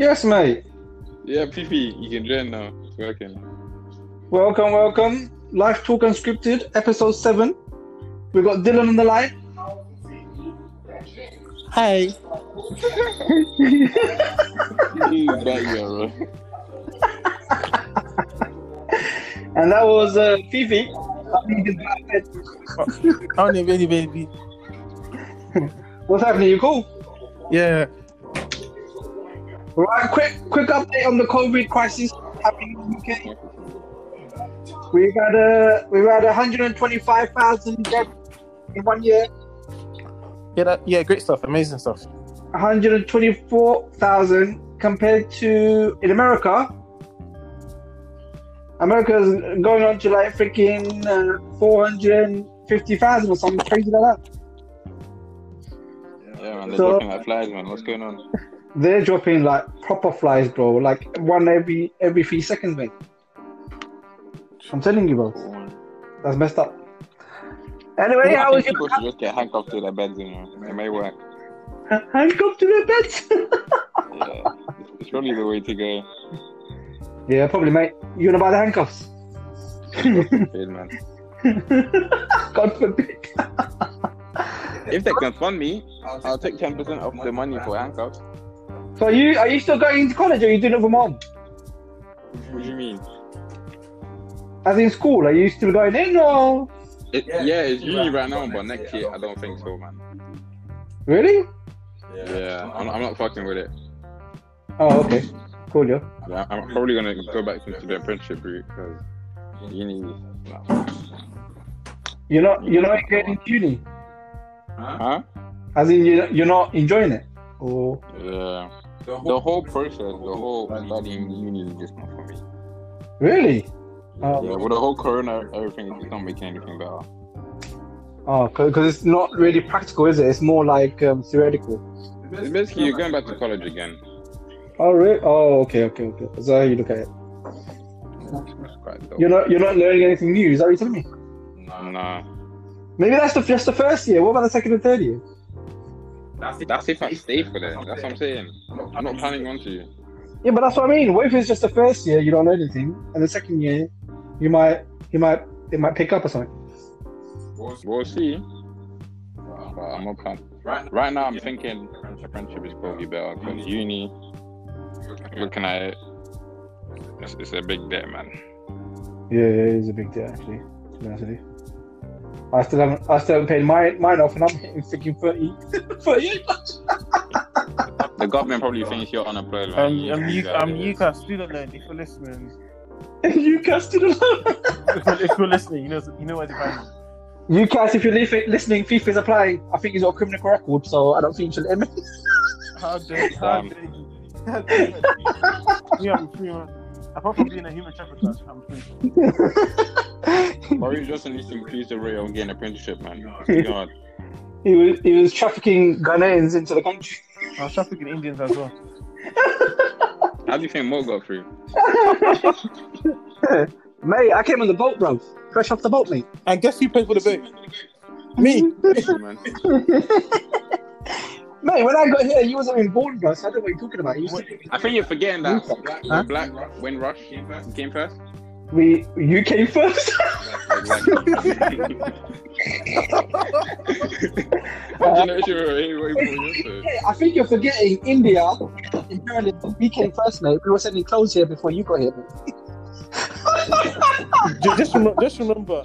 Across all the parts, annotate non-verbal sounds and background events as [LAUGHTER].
Yes, mate. Yeah, Fifi, you can join now. It's working. Welcome, welcome. Live Talk Unscripted, episode 7. We've got Dylan on the line. Hi. He's back here, bro. And that was uh, Fifi. Only baby, baby. [LAUGHS] What's happening? You cool? Yeah. Right, quick quick update on the COVID crisis happening in the UK. We've had a we've had 125,000 deaths in one year. Yeah, that, yeah, great stuff, amazing stuff. 124,000 compared to in America. America's going on to like freaking uh, 450,000 or something crazy like that. Yeah, man, they're So- dropping like flies, man. What's going on? They're dropping like proper flies, bro. Like one every every three seconds, mate. I'm telling you, bro. That's messed up. Anyway, I how was people should just get handcuffed to their beds, you know. It may work. handcuffed to their beds? [LAUGHS] Yeah, it's, probably the way to go. yeah, probably, mate. You wanna buy the handcuffs? Good, man. [LAUGHS] God forbid. If they can fund me, I'll take 10% of the money for handcuffs. So are you are you still going into college or are you doing it from home? What do you mean? As in school, are you still going in or It, yeah. it's uni right now, but next year I don't think so, man. really? Yeah, I'm, I'm not fucking with it. Oh, okay. Cool, yeah. Yeah, I'm probably gonna go back into the apprenticeship route because uni. Nah. You're not you're not getting into uni. Huh? As in you you're not enjoying it. Or Yeah. The whole process, the whole studying uni is just not for me. really? Oh, Yeah, with the whole corona, everything is not making anything better. oh, because it's not really practical, is it? It's more like um, theoretical. It's basically you're going back to college again. Oh, really? Oh, okay, okay, okay. That's how you look at it. It's quite dope. You're not you're not learning anything new. Is that what you're telling me? Nah. Maybe that's the just the first year. What about the second and third year? That's if I stay for that. That's what I'm saying. I'm not planning on to. Yeah, but that's what I mean. What if it's just the first year you don't know anything, and the second year you might you might it might pick up or something. We'll see. But I'm not planning. Right now, I'm thinking friendship is probably better because mm-hmm. uni, looking at it, it's, it's a big debt, man. Yeah, yeah, it's a big deal actually. To be honest with you. I still haven't I still haven't paid mine mine off, and I'm hitting freaking 30, [LAUGHS] 38 bucks. The government probably thinks you're unemployed, man. Um, You I'm, can U- do um, that, I'm. UCAS student loan. If you're listening, [LAUGHS] UCAS still if you're, if you're listening, you know you know where to find me. UCAS if you're li- listening, FIFA's applying. I think he's got a criminal record, so I don't think you should let him. How dare, how um, dare you? How dare you? Yeah, I'm free, man. Apart from being a human trafficker, I'm free. Or you just needs to increase the rate of getting apprenticeship, man. [LAUGHS] God. He was he was trafficking Ghanaians into the country. I was trafficking Indians as well. [LAUGHS] How do you think Mo got through? [LAUGHS] mate, I came on the boat, bro. Fresh off the boat, mate. And guess who paid for the boat? Me. man? Mate, when I got here, you wasn't even born, bro. So I don't know what you're talking about. You used to- I think you're forgetting that Huh? Black Windrush came first. we you came first. Exactly. What generation were we way before yours, I think you're forgetting India. Apparently, we came first, mate. We were sending clothes here before you got here. Just, remember, just [LAUGHS] remember.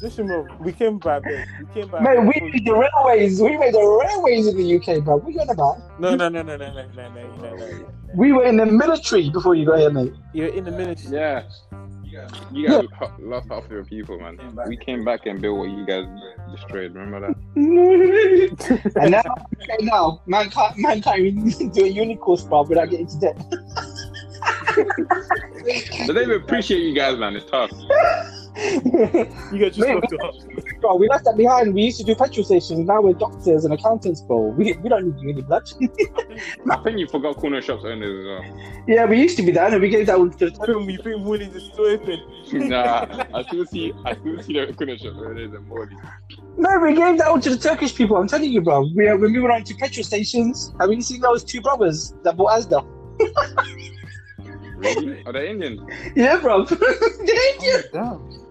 Just remember, we came by boat. We came by. Mate, we made the railways. We made the railways in the UK, bro. What you on about? No, no, no, no, no, no, no, no, no, no. We were in the military before you got here, mate. You're in the military. Yeah. You guys ho- lost half of your people, man. We came back and built what you guys destroyed. Remember that? [LAUGHS] and now, okay, now, man can't, man can't do a uni course, bro, without getting to debt. But they appreciate you guys, man. It's tough. [LAUGHS] You guys just Mate, fucked up. bro. We left that behind. We used to do petrol stations. Now we're doctors and accountants, bro. We, we don't need any blood. [LAUGHS] I think you forgot corner shops owners as well. yeah, we used to be that, and we gave that one to. I think we think Mooney's is still [LAUGHS] open. nah, I still see, I still see the corner shops owners and more. No, we gave that one to the Turkish people. I'm telling you, bro. We are, we're moving on to petrol stations. Have you seen those two brothers that bought Asda? Really? Are they Indian? [LAUGHS] Yeah, bro. They're Indian. Oh Damn.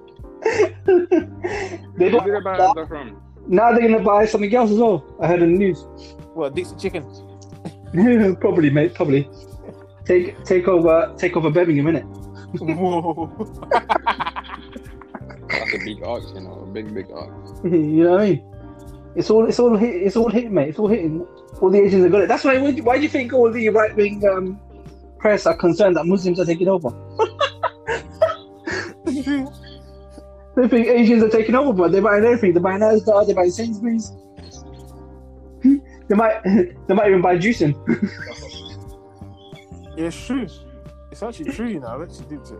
They Where bought did they buy Asda. that from? Now they're gonna buy something else as well. I heard in the news. What, Dixy Chicken? [LAUGHS] probably, mate. Probably. Take take over take over Birmingham, innit? Whoa. [LAUGHS] That's a big arch, you know, a big, big arch. you know what I mean? It's all it's all hit, it's all hitting, mate. It's all hitting. All the Asians have got it. That's why. Why do you- why do you think all the right wing um, press are concerned that Muslims are taking over? [LAUGHS] They think Asians are taking over, but they're buying everything. They're buying Asda, they're buying Sainsbury's. they might [LAUGHS] [LAUGHS] they might even buy juicing. [LAUGHS] yeah, it's true. It's actually true, you know. I actually did it.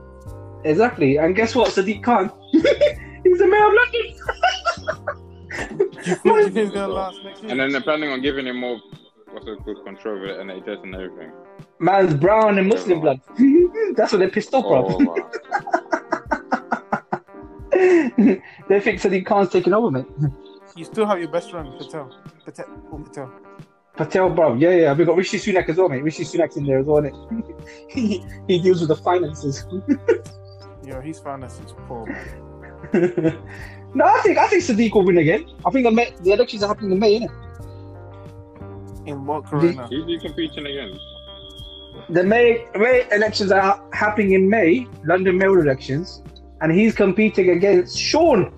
Exactly. And guess what? Sadiq Khan. He's the mayor of London. Do you think, do you think it's gonna last next year? And then they're planning on giving him more, what's it called, control over the NHS and everything. Man's brown and Muslim blood. That's what they're pissed off, bro. Oh, wow. [LAUGHS] they think Sadiq Khan's taking over, mate. You still have your best friend, Patel. Patel. Oh, Patel. Patel, bro. Yeah, yeah. We got Rishi Sunak as well, mate. Rishi Sunak's in there as well, innit? [LAUGHS] he, he deals with the finances. [LAUGHS] Yo, his finances poor, no, I think I think Sadiq will win again. I think the, May, the elections are happening in May, innit? In what corona? Who's he competing against? The May May elections are happening in May, London mayoral elections, and he's competing against Sean.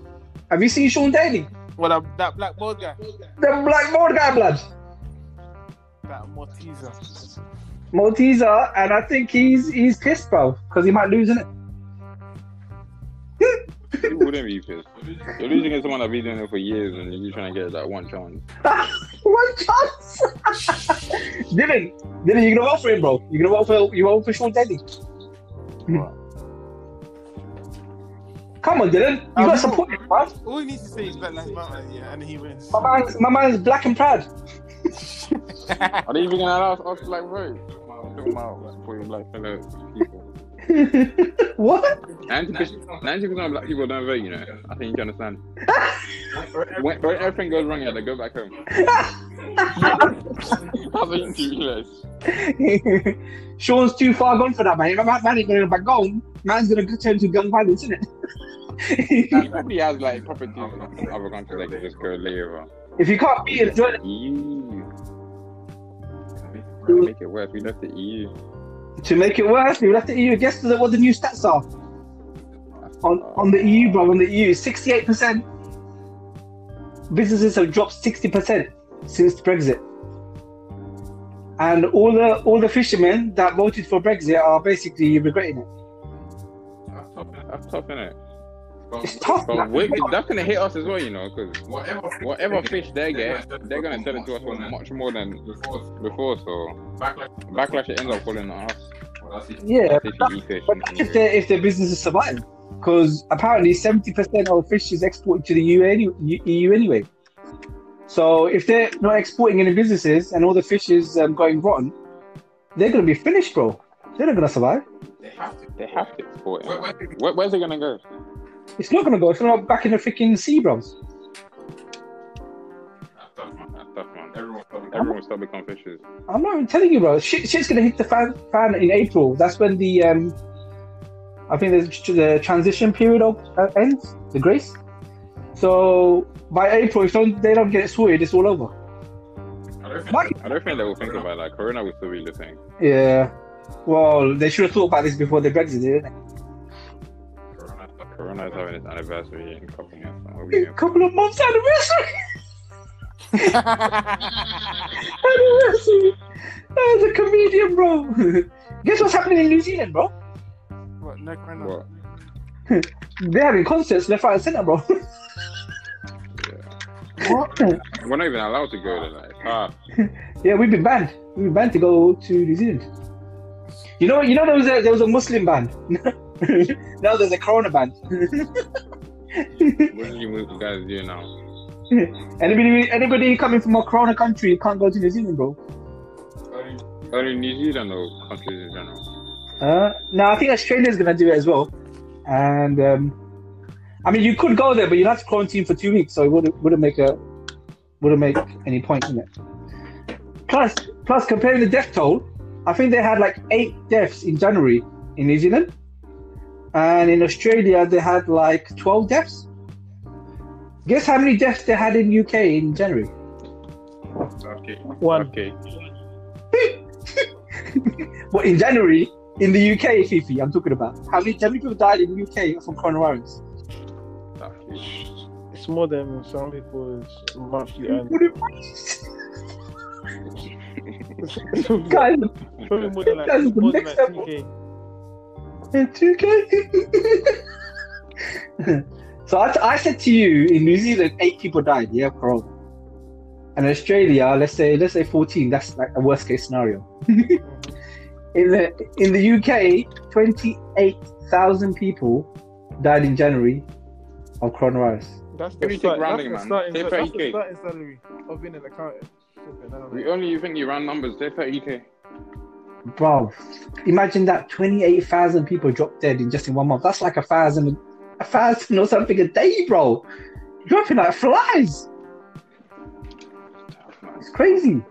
Have you seen Sean Bailey? Well, that, that black bald guy. The black board guy blood. That Malteser. Malteser, and I think he's he's pissed, bro, because he might lose, innit? You wouldn't be pissed. You're losing against someone that's been doing it for years and you're trying to get that one chance. [LAUGHS] One chance. [LAUGHS] Dylan, Dylan, you're gonna vote for him, bro. You're gonna vote for you vote for Sean Bailey. What? Come on, Dylan. You Um, gotta support him, man. All he needs to say is Black Lives Matter, yeah, and he wins. My man's my man's black and proud. [LAUGHS] Are they even gonna allow us us to like vote? I'm talking about like, for your black fellow [LAUGHS] what? 90% 90% of black people don't vote, you know. I think you can understand. [LAUGHS] When, when everything goes wrong, yeah, they go back home. I think you. Sean's too far gone for that, man. Man, man ain't gonna go back home. Man's gonna turn to gun violence, isn't it? He it? probably has like properties in other countries that can just go lay over. if you can't be it, join it. EU. Make it worse. We left the EU. To make it worse, we left the EU. Guess the, what the new stats are on on the EU, bro. On the EU, sixty-eight percent businesses have dropped sixty percent since Brexit, and all the all the fishermen that voted for Brexit are basically regretting it. That's tough, innit? It's tough. But man. we, that's gonna hit us as well, you know, because whatever fish they get, they're gonna sell it to us for much more than before. So backlash backlash it ends up falling on us. Yeah, If you fish. But that's if their if their business is surviving, because apparently seventy percent of fish is exported to the EU, any, EU anyway. So if they're not exporting any businesses and all the fish is um, going rotten, they're gonna be finished, bro. They're not gonna survive. They have to export it. Where, where's it gonna go? It's not gonna go. It's gonna go back in the freaking sea, bros. That's tough, man. Everyone will start become fishes. I'm not even telling you, bro. Shit, shit's gonna hit the fan, fan in April. That's when the um, I think the, the transition period of, uh, ends, the grace. So by April, if don't, they don't get it sorted, it's all over. I don't think they will think about it. like Corona will still be the thing. Yeah. Well, they should have thought about this before they Brexit, didn't they? Corona is having its anniversary in a couple of months. What A couple of months anniversary. [LAUGHS] anniversary. As a comedian, bro. Guess what's happening in New Zealand, bro? what, no corona? What? [LAUGHS] They're having concerts left, right, and centre, bro. Yeah. What? We're not even allowed to go there. Like, ah, [LAUGHS] yeah, we've been banned. We've been banned to go to New Zealand. You know, you know, there was a there was a Muslim ban. [LAUGHS] now there's a Corona ban. What are you guys doing now? Anybody, anybody coming from a Corona country can't go to New Zealand, bro. Only New Zealand or countries in general? Uh, no, I think Australia's gonna do it as well. And um, I mean, you could go there, but you'd have to quarantine for two weeks, so it wouldn't wouldn't make a wouldn't make any point in it. Plus, plus comparing the death toll, I think they had like eight deaths in January in New Zealand, and in Australia they had like twelve deaths. Guess how many deaths they had in UK in January? Okay. One. Okay. [LAUGHS] but in January in the UK, Fifi, I'm talking about. How many, how many people died in the UK from coronavirus? It's more than some people's monthly earnings. [LAUGHS] Guys, Probably more than like, That's the more than like 2K. in 2K. [LAUGHS] so I, I said to you, in New Zealand, eight people died, yeah, of corona. And Australia, let's say let's say 14. That's like a worst case scenario. [LAUGHS] in the in the UK, 28,000 people died in January of coronavirus. That's Let me the, start, that's the starting, that's the starting salary of being an accountant. Flipping, I don't We only you think you round numbers, they're 30k. Bro, imagine that 28,000 people dropped dead in just in one month. That's like a thousand, a thousand or something a day, bro. Dropping like flies. It's crazy.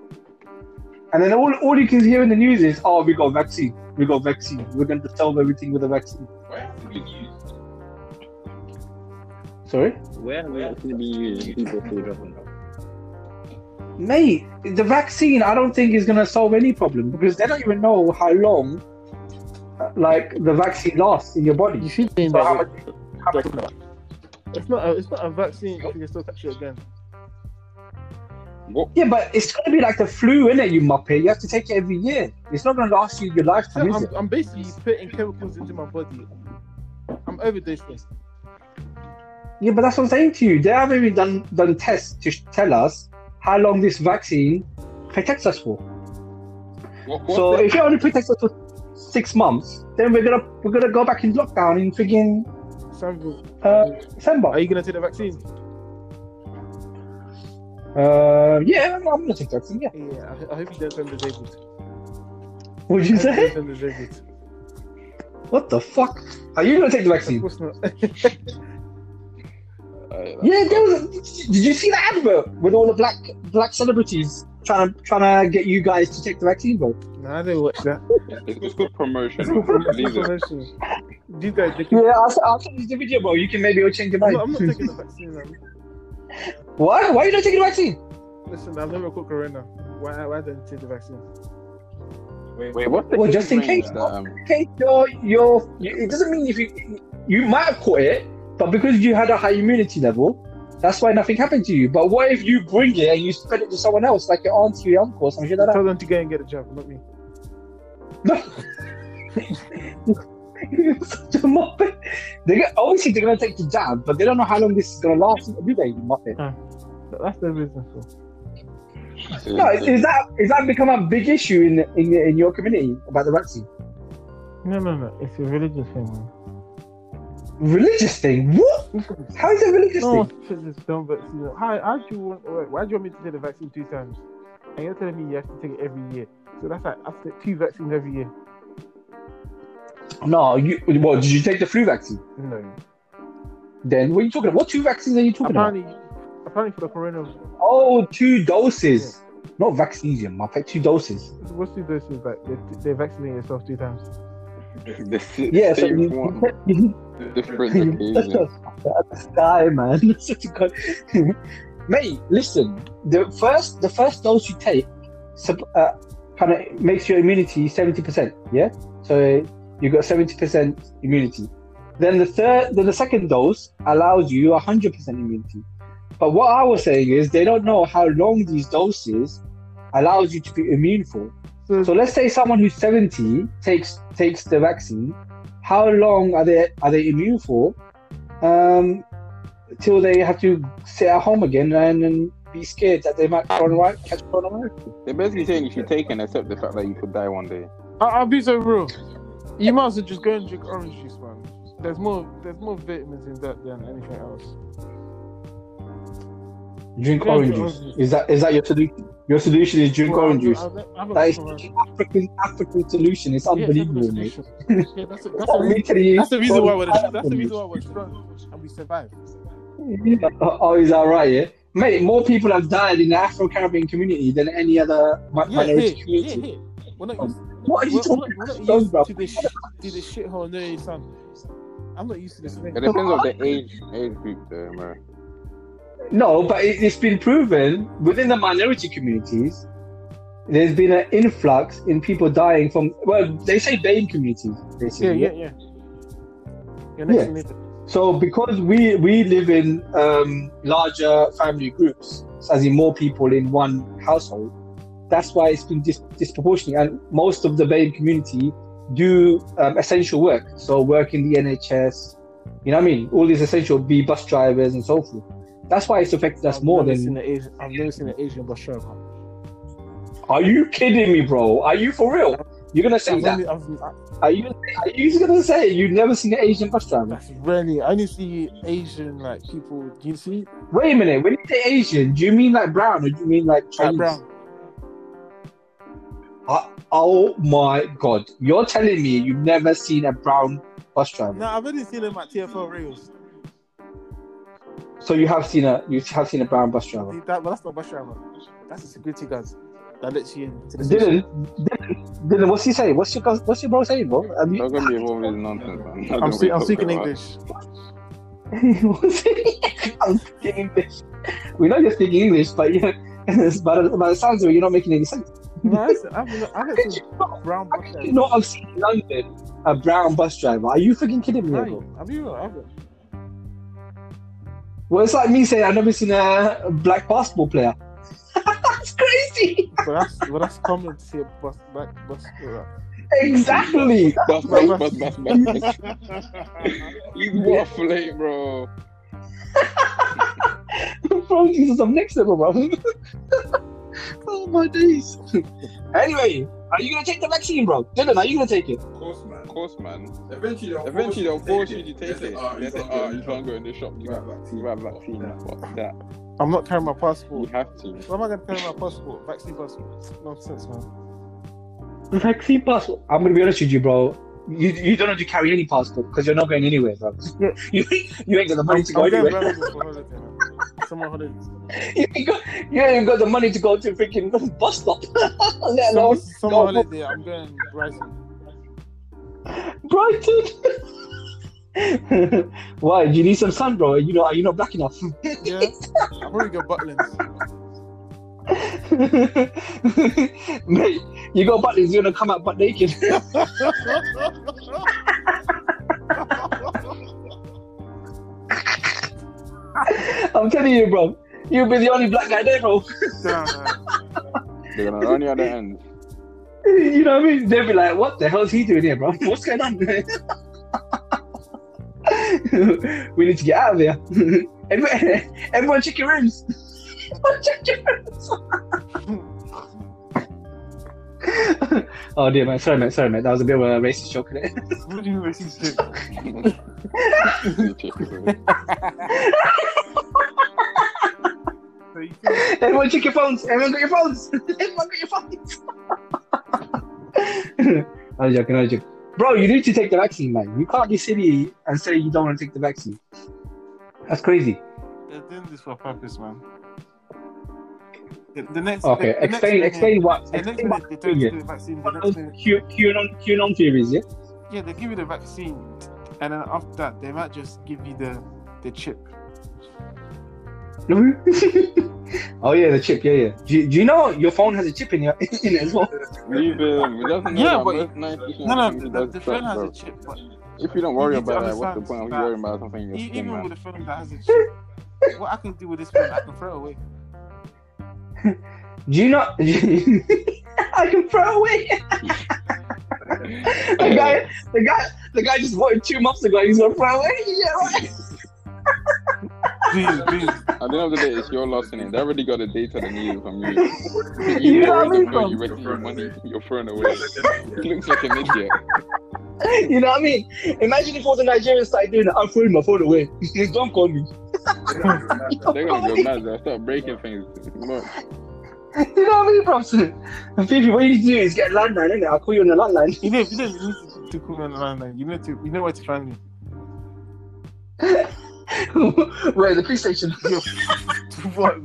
And then all, all you can hear in the news is, oh, we got vaccine. We got vaccine. We're going to solve everything with a vaccine. Where have we used? Sorry? Where have we actually been using people still dropping off? Mate, the vaccine, I don't think is going to solve any problem because they don't even know how long, uh, like, the vaccine lasts in your body. You should be in So that. much, how much It's not. A, it's not a vaccine. You can still catch it again. What? Yeah, but it's gonna be like the flu, innit, you muppet? You have to take it every year. It's not gonna last you your lifetime, I'm? I'm basically putting chemicals into my body. I'm overdosing. Yeah, but that's what I'm saying to you. They haven't even done done tests to tell us how long this vaccine protects us for. What? What's so the- if it only protects us for six months, then we're gonna we're gonna go back in lockdown in friggin' Samuel, uh, December. are you gonna take the vaccine? Uh, yeah, I'm, I'm gonna take the vaccine. Yeah. Yeah, I, I hope you don't turn disabled. What did you I hope say? don't turn disabled. What the fuck? Are you gonna take the Of vaccine? course not. [LAUGHS] Uh, Yeah, there was. Did you see that advert with all the black black celebrities trying to trying to get you guys to take the vaccine, bro? nah, I didn't watch that. It's, [LAUGHS] it's good promotion. It's good for- it's Leave good it. promotion. These guys, they can, Yeah, I'll, I'll send you the video, bro. You can maybe change your I'm, not, I'm not [LAUGHS] taking the vaccine. Man. Why? Why are you not taking the vaccine? Listen, I've never caught corona. Why? Why don't you take the vaccine? Wait, what's the Well, just in case. That, um, Okay, you're, you're, you- it doesn't mean if you you might have caught it, but because you had a high immunity level, that's why nothing happened to you. But what if you bring it and you spread it to someone else, like your auntie, your uncle, or some shit like that? Tell them to go and get a job, not me. You're such a muppet. They get, obviously they're gonna take the jab, but they don't know how long this is gonna last. Do they, muppet? But That's their business. So. No, is, is that is that become a big issue in in in your community about the vaccine? No, no, no. It's a religious thing, man. Religious thing? What? How is it religious No thing? says it's dumb vaccine. How, how do you want? Why do you want me to take the vaccine two times? And you're telling me you have to take it every year. So that's like I have two vaccines every year. No, you. What did you take the flu vaccine? No. Then what are you talking about? What two vaccines are you talking about? Apparently, apparently for the corona, Oh, two doses. Not vaccines, you muppet. Two doses. what's two doses like? They, they vaccinate yourself two times. [LAUGHS] the Yeah, so you, one, different [LAUGHS] you, such occasion. a that's guy, man. [LAUGHS] Mate, listen. The first, the first dose you take, uh, kind of makes your immunity seventy percent. Yeah, so you got seventy percent immunity. Then the third, then the second dose allows you hundred percent immunity. But what I was saying is they don't know how long these doses allows you to be immune for. So, So let's say someone who's 70 takes takes the vaccine. How long are they are they immune for? Um, till they have to sit at home again and, and be scared that they might coronavirus, catch coronavirus. They're basically saying if you should take and accept the fact that you could die one day. I, I'll be so real. You might as well just go and drink orange juice, man. there's more there's more vitamins in that than anything else. Drink Yeah, orange juice. Is that is that your solution? Your solution is drink Well, orange juice. I've- I've- That is the African African solution. It's Yeah, it's unbelievable, not mate. solution. Yeah, that's, the- [LAUGHS] that's, the What me reason, that's the reason why we're bro, that's the reason why we're strong and we survive. Yeah. [LAUGHS] Oh, is that right? Yeah, mate. More people have died in the Afro Caribbean community than any other mi- Yeah, minority here, community. yeah, here. Not um, What are you we're, talking we're, we're about, not used bro? to this to this shithole near son. I'm not used to this thing. It depends on the age age group, though, man. No, but it, it's been proven within the minority communities. There's been an influx in people dying from well, they say BAME communities, Yeah, basically. yeah, yeah. Next Yeah. So because we we live in um, larger family groups, as in more people in one household, that's why it's been dis- disproportionate. And most of the BAME community do um, essential work, so work in the NHS. You know what I mean? All these essential be bus drivers and so forth. That's why it's affected us I've more than. Asian, I've never seen an Asian bus driver. Are you kidding me, bro? Are you for real? You're gonna say I've that? only, Are you? Are you gonna say you've never seen an Asian bus driver? that's rarely. I only see Asian like people. Do you see Wait a minute. When you say Asian, do you mean like brown or do you mean like like Chinese? brown? Uh, oh my god! You're telling me you've never seen a brown bus driver? No, I've only seen them at TFL rails. So you have seen a you have seen a brown bus driver? That, but that's not a bus driver. That's a security guard that lets you into the station. Dylan, Dylan, Dylan, what's he saying? What's your what's your bro saying, bro? Have you, Not gonna be involved in nonsense, man. I'm, gonna spe- be I'm speaking English. what's? [LAUGHS] I'm speaking English. We know you're speaking English, but yeah, [LAUGHS] by the, by the sounds of it, you're not making any sense. No, I said- I've, I've How had you not? brown How bus could you drivers. not have seen in London a brown bus driver? Are you freaking kidding me, Right. bro? Have you? Have you? Well, it's like me saying I've never seen a black basketball player. [LAUGHS] That's crazy. But that's but that's common to see a bus black bus. uh, Exactly. Bus, bus, bus, bus, bus. He's waffling, bro. [LAUGHS] bro, Jesus, I'm next level, bro. [LAUGHS] oh my days. anyway, are you gonna take the vaccine, bro? Dylan, are you gonna take it? Of course, man. Of course, man. Eventually, they'll Eventually, they'll force you to take it. "Oh, They say, can't oh, go you can't go in the shop. You You have have vaccine. you have vaccine. What's that? I'm not carrying my passport. You have to. Why am I going to carry my passport? Vaccine passport? Nonsense, man. Vaccine passport. I'm gonna be honest with you, bro. You, you don't have to carry any passport because you're not going anywhere, bro. [LAUGHS] You, you ain't got the money I'm, to go I'm anywhere. Birmingham for holiday, man. Summer holidays. [LAUGHS] you, ain't got, you ain't got the money to go to freaking bus stop. [LAUGHS] Let alone summer go holiday, I'm going Brighton. Brighton. [LAUGHS] Why? Do you need some sun, bro? You know, are you not black enough? Yeah, I'll probably go Butlins. [LAUGHS] Mate, you got buttons, you're gonna come out butt naked. [LAUGHS] I'm telling you, bro. You'll be the only black guy there, bro. Damn, man. They're gonna run you at the end. You know what I mean? They'll be like, what the hell is he doing here, bro? What's going on? [LAUGHS] we need to get out of here. [LAUGHS] everyone, [LAUGHS] everyone check your rooms. Everyone check your rooms. oh dear, man. Sorry, mate. Sorry, mate. That was a bit of a racist joke. innit? What do you racist shit? So you feel Everyone check your phones. Everyone got your phones. Everyone got your phones. I'm joking. I'm joking. Bro, you need to take the vaccine, man. You can't be silly and say you don't want to take the vaccine. That's crazy. they're doing this for a purpose, man. The, the next. Okay, the, explain. next Explain what. The next Explain minute what. they tell you yeah. the vaccine. The next Q, QAnon, QAnon theories, yeah. yeah, they give you the vaccine, and then after that, they might just give you the the chip. [LAUGHS] oh yeah, the chip. Yeah, yeah. Do, you- do you know your phone has a chip in, your, [LAUGHS] in it as well? Leave him. He doesn't Yeah, but- No, no, the, the, does the track, phone has a chip, but If you don't worry You about that, what's the point of that worrying about something in your skin, even with a phone that has a [LAUGHS] chip, what I can do with this phone, I can throw away. Do you not? I can throw away. the guy, the guy, the guy just voted two months ago. He's gonna throw away. Yeah, right. Please, please. At the end of the day, it's your loss in it. They already got the data they needed from you. [LAUGHS] You You know what I worried mean, about you wasting your money, you're throwing away. [LAUGHS] He looks like an idiot. [LAUGHS] you know what I mean? Imagine if all the Nigerians started doing it. I'm throwing my phone away. Don't call me. They're gonna go mad. They'll start breaking things. Look, You know what I mean, bro? And Fifi, what you need to do is get a landline, innit? I'll call you on the landline. You know, you don't need to, to call me on the landline. You know to, you know where to find me. Where the police station? What?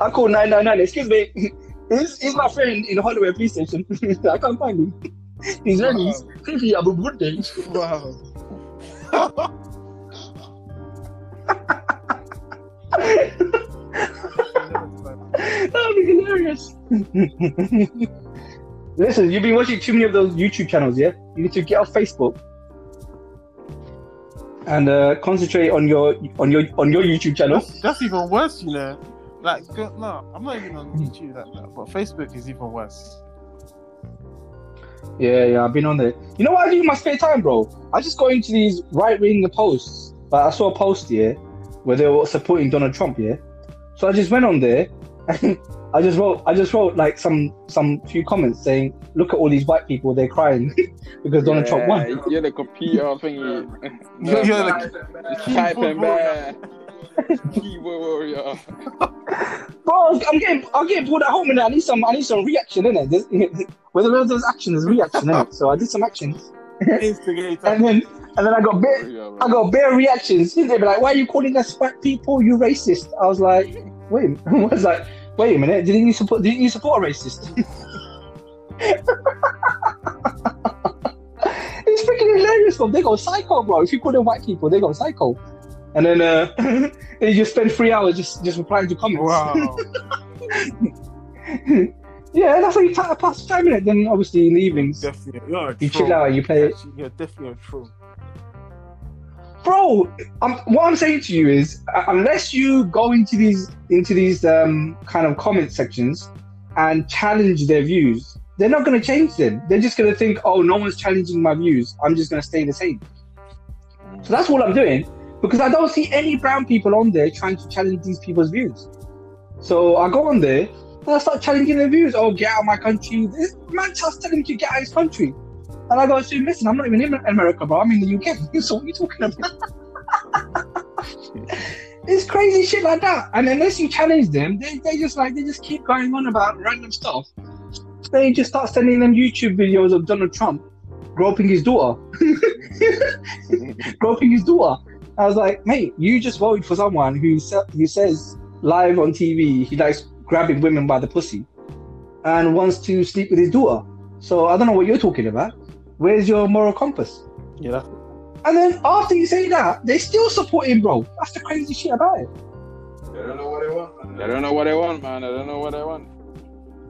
I call 999. Excuse me. He's, he's my friend in Holloway police station. [LAUGHS] I can't find him. He's running. Fifi, I'm a good day. wow. [LAUGHS] That would be hilarious. [LAUGHS] Listen, you've been watching too many of those YouTube channels, yeah? You need to get off Facebook and uh, concentrate on your on your on your YouTube channel. That's, that's even worse, you know. Like, no, I'm not even on YouTube like that, but Facebook is even worse. Yeah, yeah, I've been on there. You know what I do in my spare time, bro? I just go into these right wing posts. Like I saw a post here where they were supporting Donald Trump, yeah. So I just went on there and [LAUGHS] I just wrote I just wrote like some some few comments saying, look at all these white people, they're crying [LAUGHS] because Donald Trump won. Yeah, You're the computer thingy. [LAUGHS] You're No, the just typing there. [LAUGHS] Keyboard warrior. Bro, I'm getting I'm getting bored at home and I need some I need some reaction in it. Whether there's action, there's reaction in it. So I did some actions. instigator. And then and then I got bare Warrior, I got bare reactions. They be like, "Why are you calling us white people? You racist?" I was like, "Wait," I was like, "Wait a minute! Didn't you support? Didn't you support a racist?" [LAUGHS] it's freaking hilarious, bro. They go psycho, bro. If you call them white people, they go psycho. And then uh, [LAUGHS] you just spend three hours just just replying to comments. Wow. [LAUGHS] yeah, that's how you pa- pass time in it. Then obviously in the evenings, definitely. You chill out, you play. Actually, You're definitely a troll. Bro I'm, what i'm saying to you is uh, unless you go into these into these um, kind of comment sections and challenge their views they're not going to change them. They're just going to think oh no one's challenging my views. I'm just going to stay the same. So that's what i'm doing because i don't see any brown people on there trying to challenge these people's views. So i go on there and i start challenging their views. Oh get out of my country. This man just telling me to get out of his country and I go, so listen, I'm not even in America, bro. I'm in the UK. So what are you talking about? [LAUGHS] it's crazy shit like that. And unless you challenge them, they, they just like they just keep going on about random stuff. They just start sending them YouTube videos of Donald Trump groping his daughter. [LAUGHS] groping his daughter. I was like, mate, you just voted for someone who who says live on TV he likes grabbing women by the pussy and wants to sleep with his daughter. So I don't know what you're talking about. Where's your moral compass? Yeah, that's And then after you say that, they still support him, bro. That's the crazy shit about it. They don't know what they want. man. They don't know what they want, man. They don't know what they want.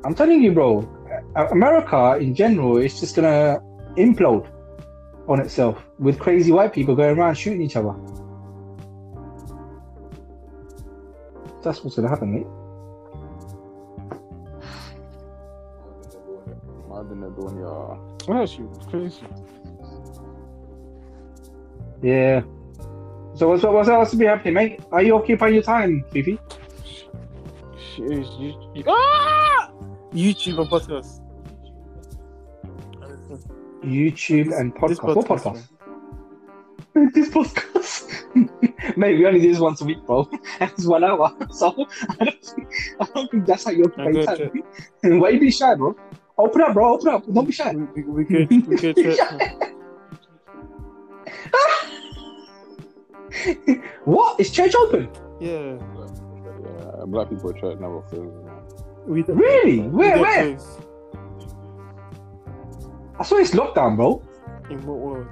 I'm telling you, bro. America in general is just gonna implode on itself with crazy white people going around shooting each other. That's what's gonna happen, mate. Mad in the dunya. Else you crazy. Yeah. So what's what's else to be happening, mate? Are you occupying your time, Fifi? Shit is you, you, ah! YouTube and podcast. YouTube and podcast. What podcast, [LAUGHS] this podcast. [LAUGHS] Mate, we only do this once a week, bro. [LAUGHS] It's one hour. So I don't think, I don't think that's how you occupy your Okay, time. Why you be shy, bro? Open up, bro. Open up. Don't be shy. We, we, we good. We good. Church. [LAUGHS] [LAUGHS] What? Is church open? yeah. Yeah, black people church never closes. man. We Really? we Where? Where? close. I saw it's lockdown, bro. In what world?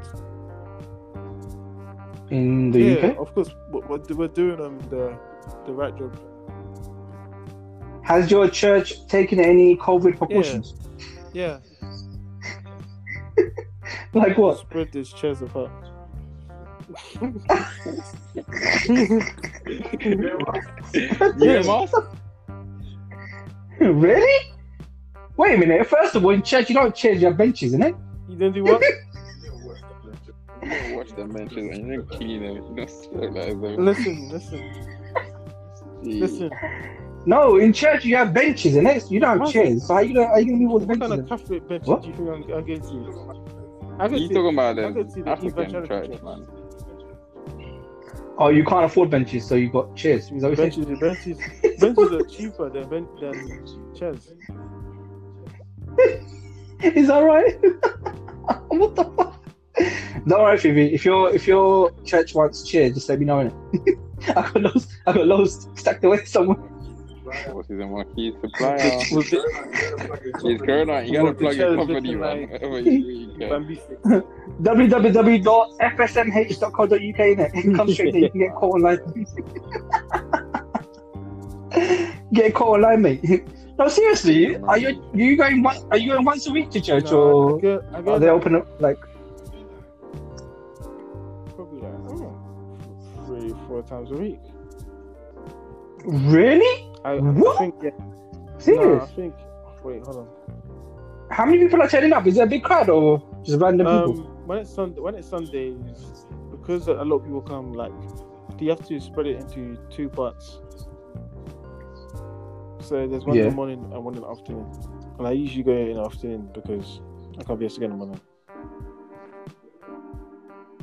In the yeah, UK. of course. But we're, we're doing um the the right job. Has your church taken any COVID precautions? Yeah. [LAUGHS] Like what? Spread these chairs apart. [LAUGHS] Yeah, mask? really? Wait a minute. First of all, in church, you don't change your benches, innit? You don't do what? [LAUGHS] You don't watch the benches and you don't clean them. You don't sweat like them. listen, listen, Gee. listen. No, in church you have benches and it's, you don't have What? chairs. So how you gonna how you gonna move all the What kind benches? of Catholic bench What? do you think I'm, I'm going to? I can You see- talking about I can see the the African church, church. man? Oh, you can't afford benches, so you got chairs. Is that what you're saying? Benches, benches, [LAUGHS] benches are cheaper than ben, than chairs. [LAUGHS] Is that right? [LAUGHS] what the fuck? Don't worry, Phoebe. If your if your church wants chairs, just let me know. Innit? I got loads. I got loads stacked away somewhere. What's his name? Key supplier. Was it- He's Corona. You Well, gotta [LAUGHS] the plug your company, looking man. like- Wherever you- you www.fsmh.co.uk innit? Come straight there. You can get caught online. [LAUGHS] get caught online, mate. No, seriously. Are you you going one, Are you going once a week to church, No, I or I go are they open up like? probably like oh, three, four times a week. Really? I, I What? think yeah. Serious? No, I think. Wait, hold on. How many people are turning up? Is there a big crowd or just random Um, people? when it's Sunday, when it's Sundays, because a lot of people come, like do you have to spread it into two parts. So there's one in the morning and one in the afternoon. And I usually go in the afternoon because I can't be able to get in the morning.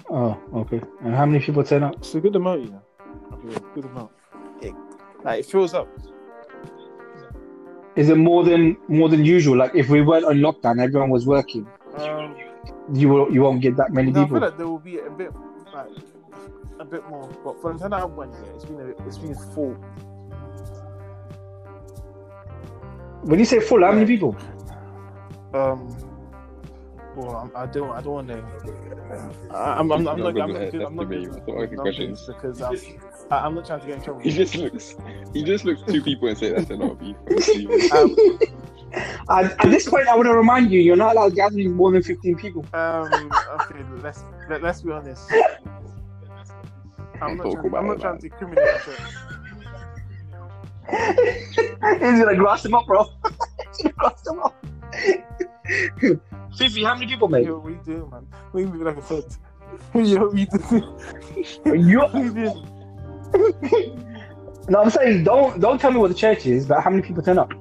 Oh, okay. And how many people turn up? It's a good amount, you know. I feel a good amount. It, like it fills up. Is it more than more than usual? Like if we weren't on lockdown, everyone was working, Um, you will you won't get that many no, I people. feel like there will be a bit, like a bit more. But for the time I've went here, it's been a, it's been full. When you say full, how many people? Um, well, I'm, I don't, I don't want to. I'm, I'm, I'm, not, I'm, not, I'm not, the I'm baby. not, So, okay, I'm questions. because I'm, I- I'm not trying to get in trouble. He just looks. He just looks two people and say that's a lot of people. [LAUGHS] Um, At, at this point, I want to remind you, you're not allowed to gathering more than 15 people. um, okay, let's let, let's be honest. I'm not, trying, I'm not trying to criminate the. [LAUGHS] He's gonna grass him up, bro. [LAUGHS] He's gonna grass him up. Fifi, how many people, mate? Yo, what you doing, man? What you moving like a foot? Yo, what you doing? You. What you doing? No, I'm saying don't don't tell me what the church is, but how many people turn up?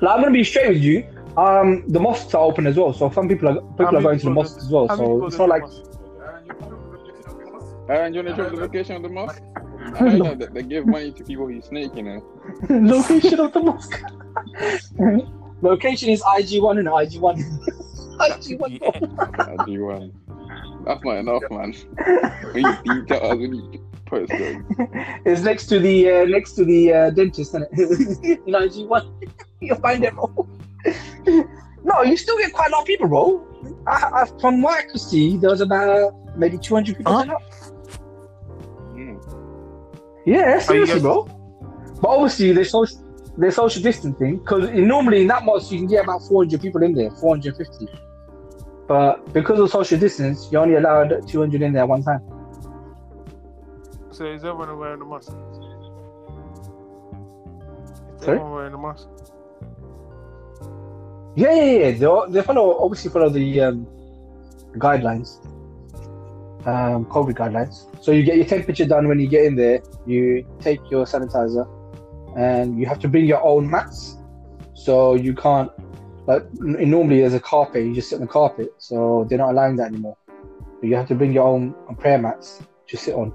Like, I'm gonna be straight with you. Um, the mosques are open as well, so some people are people many are going to the people mosques as well. How So it's not like cost? Aaron, you want to drop the location of the mosque? [LAUGHS] I heard that they- they give money to people who snake, you know. [LAUGHS] location of the mosque. [LAUGHS] Location is IG1 and IG1. IG1. I do [LAUGHS] one. That's not enough, man. When We need details. We need postcode. It's next to the uh, next to the uh, dentist, isn't it? [LAUGHS] in IG1. [LAUGHS] You'll find it, bro. no, you still get quite a lot of people, bro. I, I, from what I could see, there was about maybe 200 people. Huh? turn up. Mm. Yeah, seriously, guys- bro. But obviously, they're social, they're social distancing because normally in that mosque you can get about 400 people in there, 450. But because of social distance, you're only allowed 200 in there at one time. So is everyone wearing a mask? Is Sorry? everyone wearing a mask? Yeah, yeah, yeah. They, they follow obviously follow the um, guidelines, um, COVID guidelines. So you get your temperature done when you get in there. You take your sanitizer, and you have to bring your own mats. So you can't like normally there's a carpet. You just sit on the carpet. So they're not allowing that anymore. You have to bring your own prayer mats to sit on.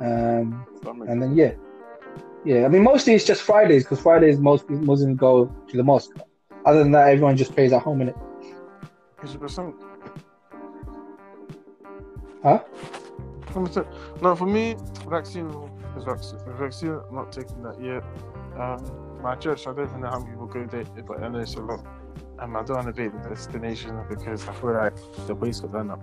Um, and then yeah, yeah. I mean, mostly it's just Fridays because Fridays most Muslims go to the mosque. Other than that, everyone just prays at home in it. Hundred percent. Huh? No, for me, vaccine is vaccine. Vaccine, I'm not taking that yet. Um, my church, I don't even know how many people go there, but I know it's a lot. Um, I don't want to be the destination because I feel like the place got done up.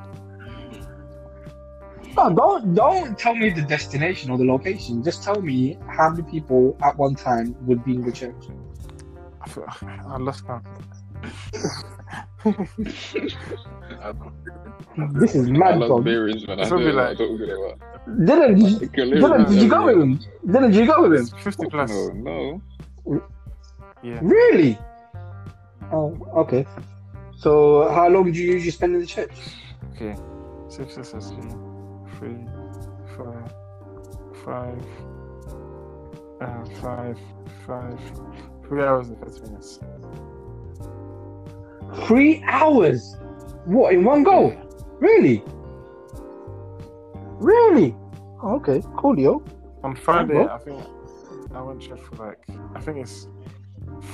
No, don't don't tell me the destination or the location. Just tell me how many people at one time would be in the church. I feel I lost count. [LAUGHS] This is I mad, love bro. bearings, man. I It's gonna be don't know like- what I'm talking about. Dylan, did you, Dylan, did you go with him? Dylan, did you go with him? Fifty plus. No, no. Yeah. Really? Oh, okay. So, how long do you usually spend in the church? Okay. Six, six, six, three, three, five, five, Uh, five, five, three hours and thirty minutes. Three hours. What in one go? Really? Really? Oh, okay, coolio. On Friday, bro. I think I went church for like I think it's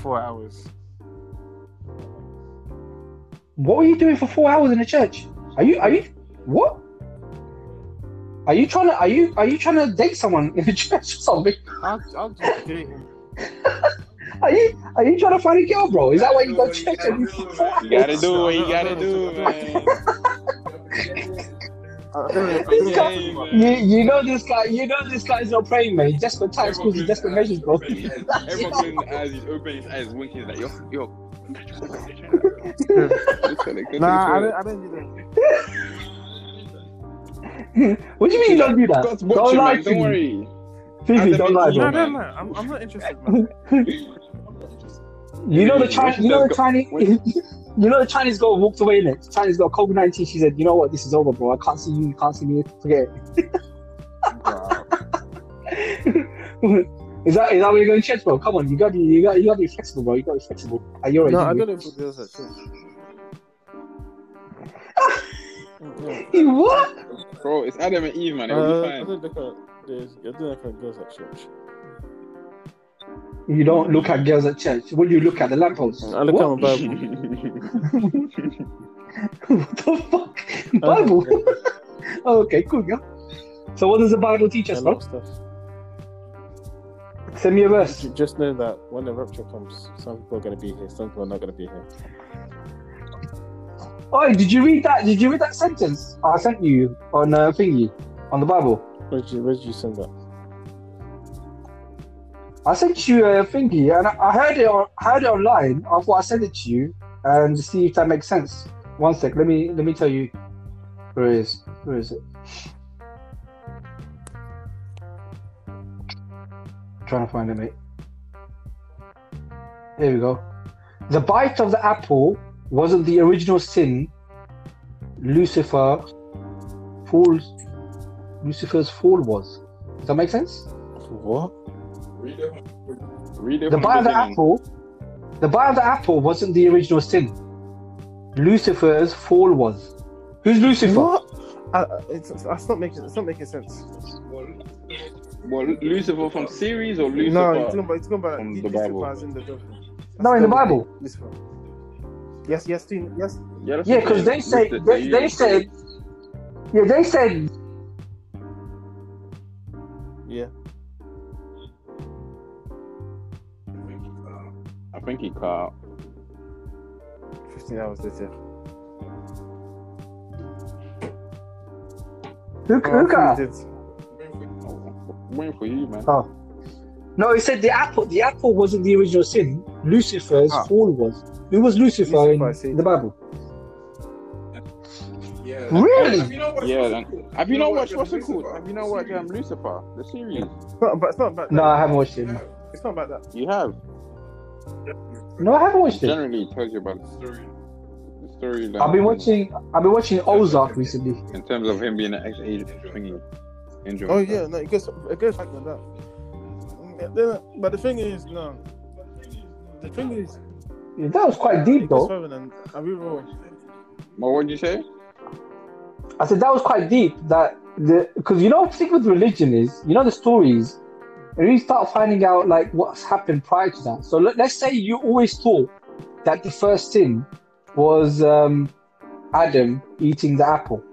four hours. What were you doing for four hours in the church? Are you? Are you? What? Are you trying to? Are you? Are you trying to date someone in the [LAUGHS] church or something? I'll, I'll just date [LAUGHS] him. Are you? Are you trying to find a girl, bro? Is that why you go to church every four hours? You gotta do what you gotta do, man. Don't This guy- man. You, you know this guy. You know this guy's not praying, man. He's desperate times causes desperate measures, bro. Everyone closing his eyes, he's opening his eyes, winking, he's like, yo, yo. Nah, I don't, I don't do that. [LAUGHS] what do you mean you don't do that? God's Don't watching, lie man. to Don't worry. Fifi, don't lie, big No, bro. no, no. I'm, I'm not interested. [LAUGHS] You know the Chinese. You know the Chinese. [LAUGHS] You know the Chinese girl walked away in it. Chinese girl, COVID nineteen. She said, "You know what? This is over, bro. I can't see you. You can't see me. Forget Wow. it." [LAUGHS] is that is that where you're going to church, bro? Come on, you got to you got you got to be flexible, bro. You got to be flexible. Are you age, No, I anyway. got it for girls at church. You what? Bro, it's Adam and Eve, man. It'll Uh, be fine. Don't look at there's I don't look at girls at church. You don't look at girls at church. What do you look at? The lamppost. I look what? at my Bible. [LAUGHS] what the fuck? Bible. [LAUGHS] okay, cool, yeah. So what does the Bible teach us, bro? stuff. Send me a verse. Ju- Just know that when the rapture comes, some people are going to be here, some people are not going to be here. Oh, did you read that? Did you read that sentence I sent you on uh, thingy on the Bible? Where did you, did you send that? I sent you a thingy, and I, I heard it on heard it online. I thought I sent it to you um, and see if that makes sense. One sec, let me let me tell you where is. Where is it? trying to find it, mate. Here we go. The bite of the apple wasn't the original sin. Lucifer falls. Lucifer's fall was. Does that make sense? What? Read it The from bite of the beginning. apple, the bite of the apple wasn't the original sin. Lucifer's fall was. Who's Lucifer? What? I, I- it's, it's not making it's not making sense. What, Lucifer from series or Lucifer? No, it's talking about it's talking about from the Lucifer Bible. as in the devil. No, in the That's Bible. Lucifer. Yes, yes, Tina, yes. Yeah, that's Yeah, because they say Lucifer, they, they said yeah they said think he cut. 15 hours later. who, Oh, who I got. Waiting for you, man. Oh. no he said the apple the apple wasn't the original sin Lucifer's Ah. fall was who was Lucifer, Lucifer, in the Bible Yeah. Really? Have you not watched Yeah, what's then- it called? Have you not watched watched what's it Lucifer? called? Have you not watched um, Lucifer, the series? It's not, but it's not about no. I haven't watched it It's not about that. You have. No I haven't watched it Generally, tells you about the Story. the story. I've been watching I've been watching Ozark recently In terms of him being an ex-agent thingy. Angel. Oh yeah, no, it goes it goes back than that. But the thing is, no. The thing is, Yeah, that was quite deep though than I Well, what did you say? I said that was quite deep. That the because you know, the thing with religion is you know the stories, and you start finding out like what's happened prior to that. So let, let's say you always thought that the first sin was um, Adam eating the apple,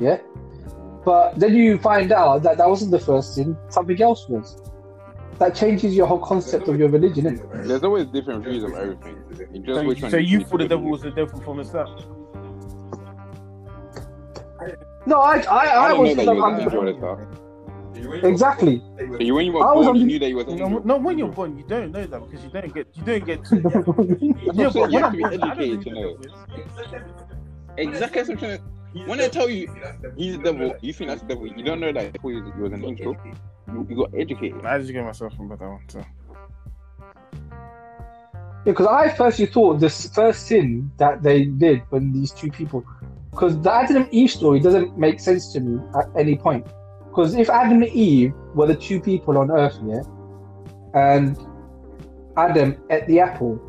yeah. But then you find out that that wasn't the first sin; something else was. That changes your whole concept of your religion. Innit? There's always different views of everything. Just So, which one so you thought the devil was the devil from the start? No, I, I, I, I was. Didn't know that you I'm- was I'm- angel at the start. exactly. So you, when you were I was born, on you knew that he was an No, angel. no, when you're born, you don't know that because you don't get you don't get. To, [LAUGHS] That's what I'm yeah, but you have to be don't educated to know know. who the devil is. Exactly as I'm trying to. When they tell you he's the devil, you think that's the devil. You don't know that he was, he was an angel. You, you got educated. I just get myself about that one. So. Because I firstly thought this first sin that they did when these two people, because the Adam Eve story doesn't make sense to me at any point. Because if Adam and Eve were the two people on Earth, yeah, and Adam ate the apple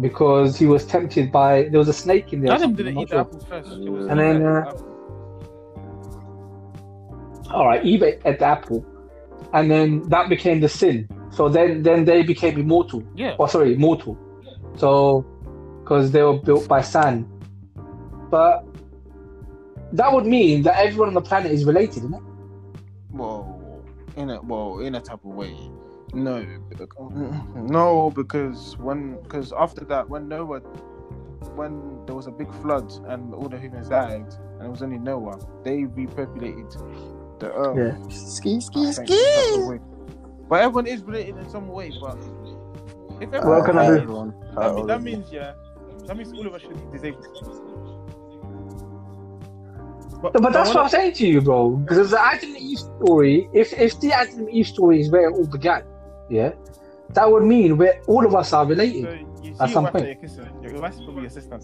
because he was tempted by there was a snake in there. Adam didn't eat not the apple first. And then, uh, that ate the apple. All right, Eve ate the apple, and then that became the sin. So then, then they became immortal. yeah, Oh, sorry, mortal. So, because they were built by sand. But that would mean that everyone on the planet is related, isn't it? Well, in a well, in a type of way, no, no, because when because after that, when Noah, when there was a big flood and all the humans died, and it was only Noah, they repopulated the earth. Ski, I ski, think, in such a way. But everyone is related in some way. But if everyone, What can I? Everyone. that, oh, that means yeah, that means all of us should be disabled. But, but that's what I'm saying to you, bro. Because the Adam and Eve story, if if the Adam and Eve story is where it all began, yeah, that would mean where all of us are related. So you see At your some wife point. that you're kissing, your wife's probably your sister.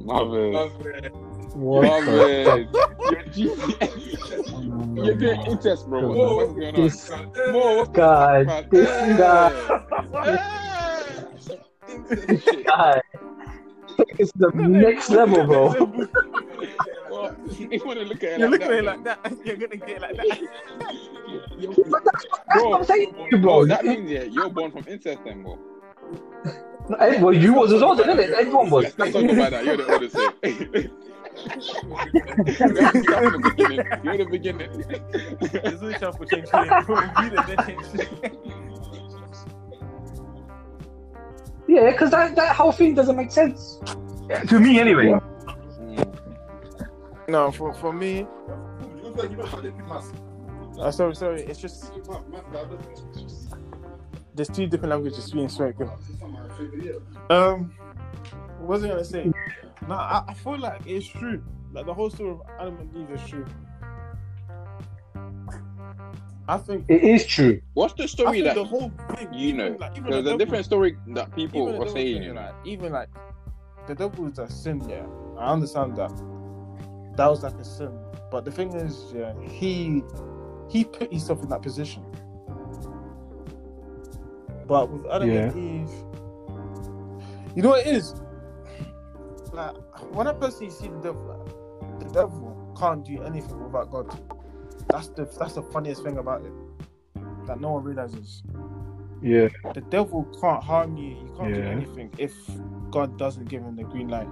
Marvin. What the Marvin. You're GCS. You're doing incest, bro. What the fuck's going on? This Bro, what's guy, man? this guy, [LAUGHS] Incest [LAUGHS] shit. guy. It's the next level, bro. Well, You want to look at it You're like looking at it that, like that. [LAUGHS] You're gonna get it like that. But that's, that's what I'm saying to bro. Bro, that means yeah, you're born from incest then, bro. Eh, well, you was as well, didn't it? Everyone was. Let's, let's talk about that. You're the oldest. here. [LAUGHS] That's the beginning. You're the beginning. There's no chance for change here. Be the dead change. Yeah, because that, that whole thing doesn't make sense. Yeah, to me, anyway. Mm. No, for for me. Uh, sorry, sorry. It's just there's two different languages being spoken. Um, what was I gonna say? No, I, I feel like it's true. Like the whole story of Adam and Eve is true. I think. It is true. What's the I story think that the whole thing. you even, know? like, There's the a devil- different story that people even the are saying. thing, You know, like, even like the devil is a sin. Yeah, I understand that. That was like a sin, but the thing is, yeah, he he put himself in that position. But with Adam Yeah. and Eve, you know what it is? Like when I personally see the devil, like, the devil can't do anything without God. That's the that's the funniest thing about it that no one realizes Yeah. the devil can't harm you. You can't do anything if God doesn't give him the green light.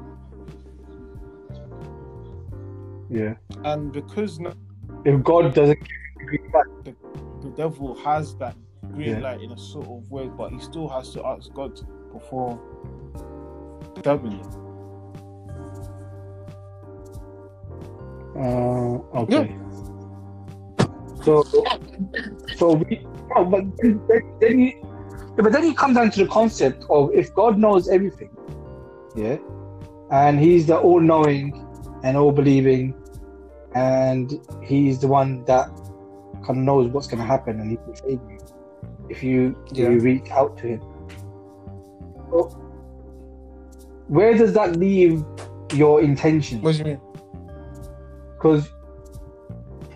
Yeah. And because no- If God doesn't the the devil has that green Yeah. light in a sort of way, but he still has to ask God before you. Uh, okay. So, so we, oh, but then, then, then you, but then you come down to the concept of if God knows everything, yeah, and He's the all-knowing and all-believing, and He's the one that kind of knows what's going to happen, and He can save you if you if Yeah. you reach out to Him. So, where does that leave your intention? What do you mean? because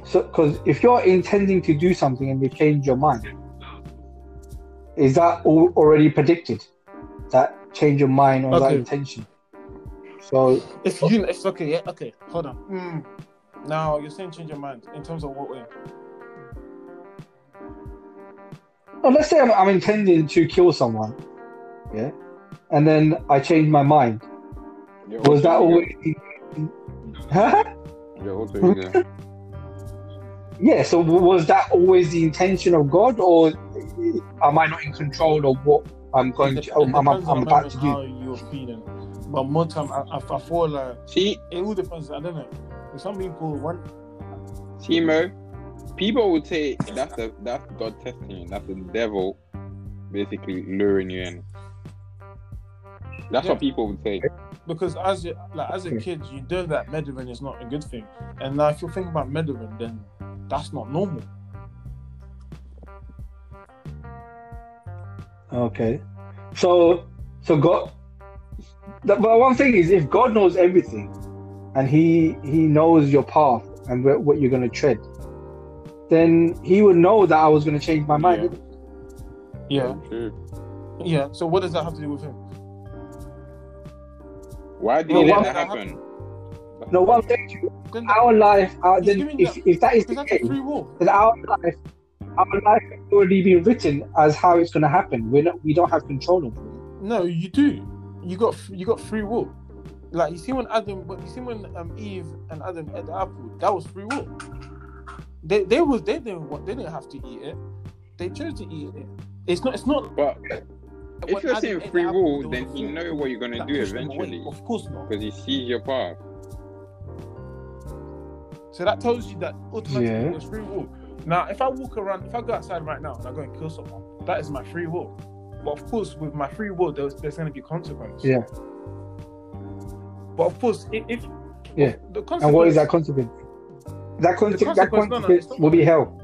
so because if you're intending to do something and you change your mind is that already predicted that change your mind or that intention so If you, it's okay. Yeah, okay. Hold on. Hmm. Now you're saying change your mind in terms of what way? oh, let's say I'm, I'm intending to kill someone yeah and then i change my mind You're was that always [LAUGHS] huh? ego. You're also ego. [LAUGHS] yeah so was that always the intention of god or am i not in control of what i'm going to dep- I'm, I'm, I'm about to how do you're feeling. But more time, I, I, I feel like See, it all depends. I don't know. With some people, one Timo, people would say that's the that's God testing you. That's the devil basically luring you in. That's Yeah. what people would say. because as a, like as a hmm. kid, you know that meddling is not a good thing, and now if you think about meddling, then that's not normal. Okay. So, so God. The- But one thing is, if God knows everything, and He He knows your path and where, what you're going to tread, then He would know that I was going to change my mind. Yeah. Yeah, True. yeah. So what does that have to do with him? Why did No, you what- let that happen? No, one I'm to you, Then our life, our, He's then if, that- if that is the that's a case, free will. then our life, our life has already been written as how it's going to happen. We're not, we don't have control over it. No, you do. You got you got free will. Like you see when Adam, but you see when um, Eve and Adam ate the apple, that was free will. They they was they didn't want they didn't have to eat it. They chose to eat it. It's not it's not. But when if you're Adam saying ate the free apple, will, then was a you know what you're gonna do pushed them away. eventually Of course not. because he sees your path. So that tells you that automatically Yeah. there's free will. Now, if I walk around, if I go outside right now and I go and kill someone, that is my free will. But of course, with my free will, there's, there's going to be consequence. Yeah. But of course, if, if Yeah. the consequence, And what is that consequence? That, con- The that consequence- no, no, consequence it's not- will be hell.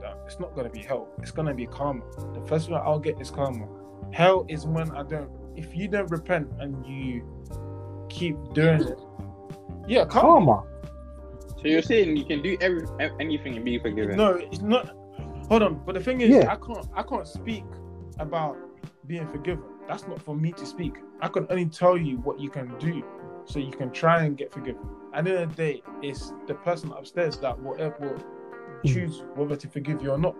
that it's not going to be hell. It's going to be karma. The first one I'll get is karma. Hell is when I don't. If you don't repent and you keep doing it, yeah, karma. Karma. So you're saying you can do every anything and be forgiven? No, it's not. Hold on, but the thing is, Yeah. I can't. I can't speak about being forgiven. That's not for me to speak. I can only tell you what you can do, so you can try and get forgiven. At the end of the day, it's the person upstairs that will, eh, will hmm. choose whether to forgive you or not.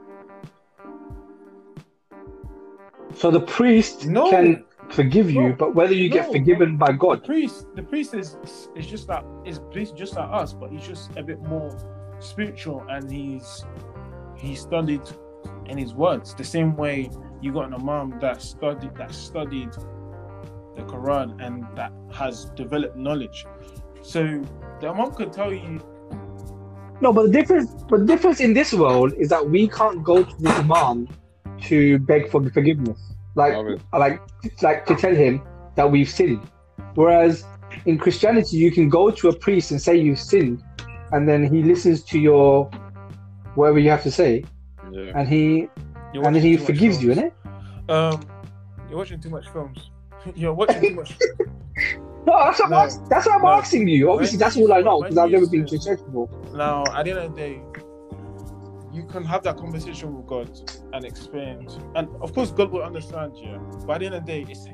So the priest No. can forgive you, No. but whether you get forgiven by The God. priest, the priest is is just like is priest just like us, but he's just a bit more spiritual, and he's he studied in his words the same way you got an imam that studied that studied the Quran and that has developed knowledge. So the imam could tell you, No, but the difference, but the difference in this world is that we can't go to the imam to beg for forgiveness, like, like, like to tell him that we've sinned. Whereas in Christianity, you can go to a priest and say you've sinned, and then he listens to your whatever you have to say, Yeah. and he you're and then he forgives you, innit? Um, you're watching too much films. [LAUGHS] you're watching too much. No, that's what, No. I'm, ask- that's what I'm No. asking you. Obviously, that's all I know because I've never been to church before. Now, at the end of the day, you can have that conversation with God and explain, and of course, God will understand you. But at the end of the day, it's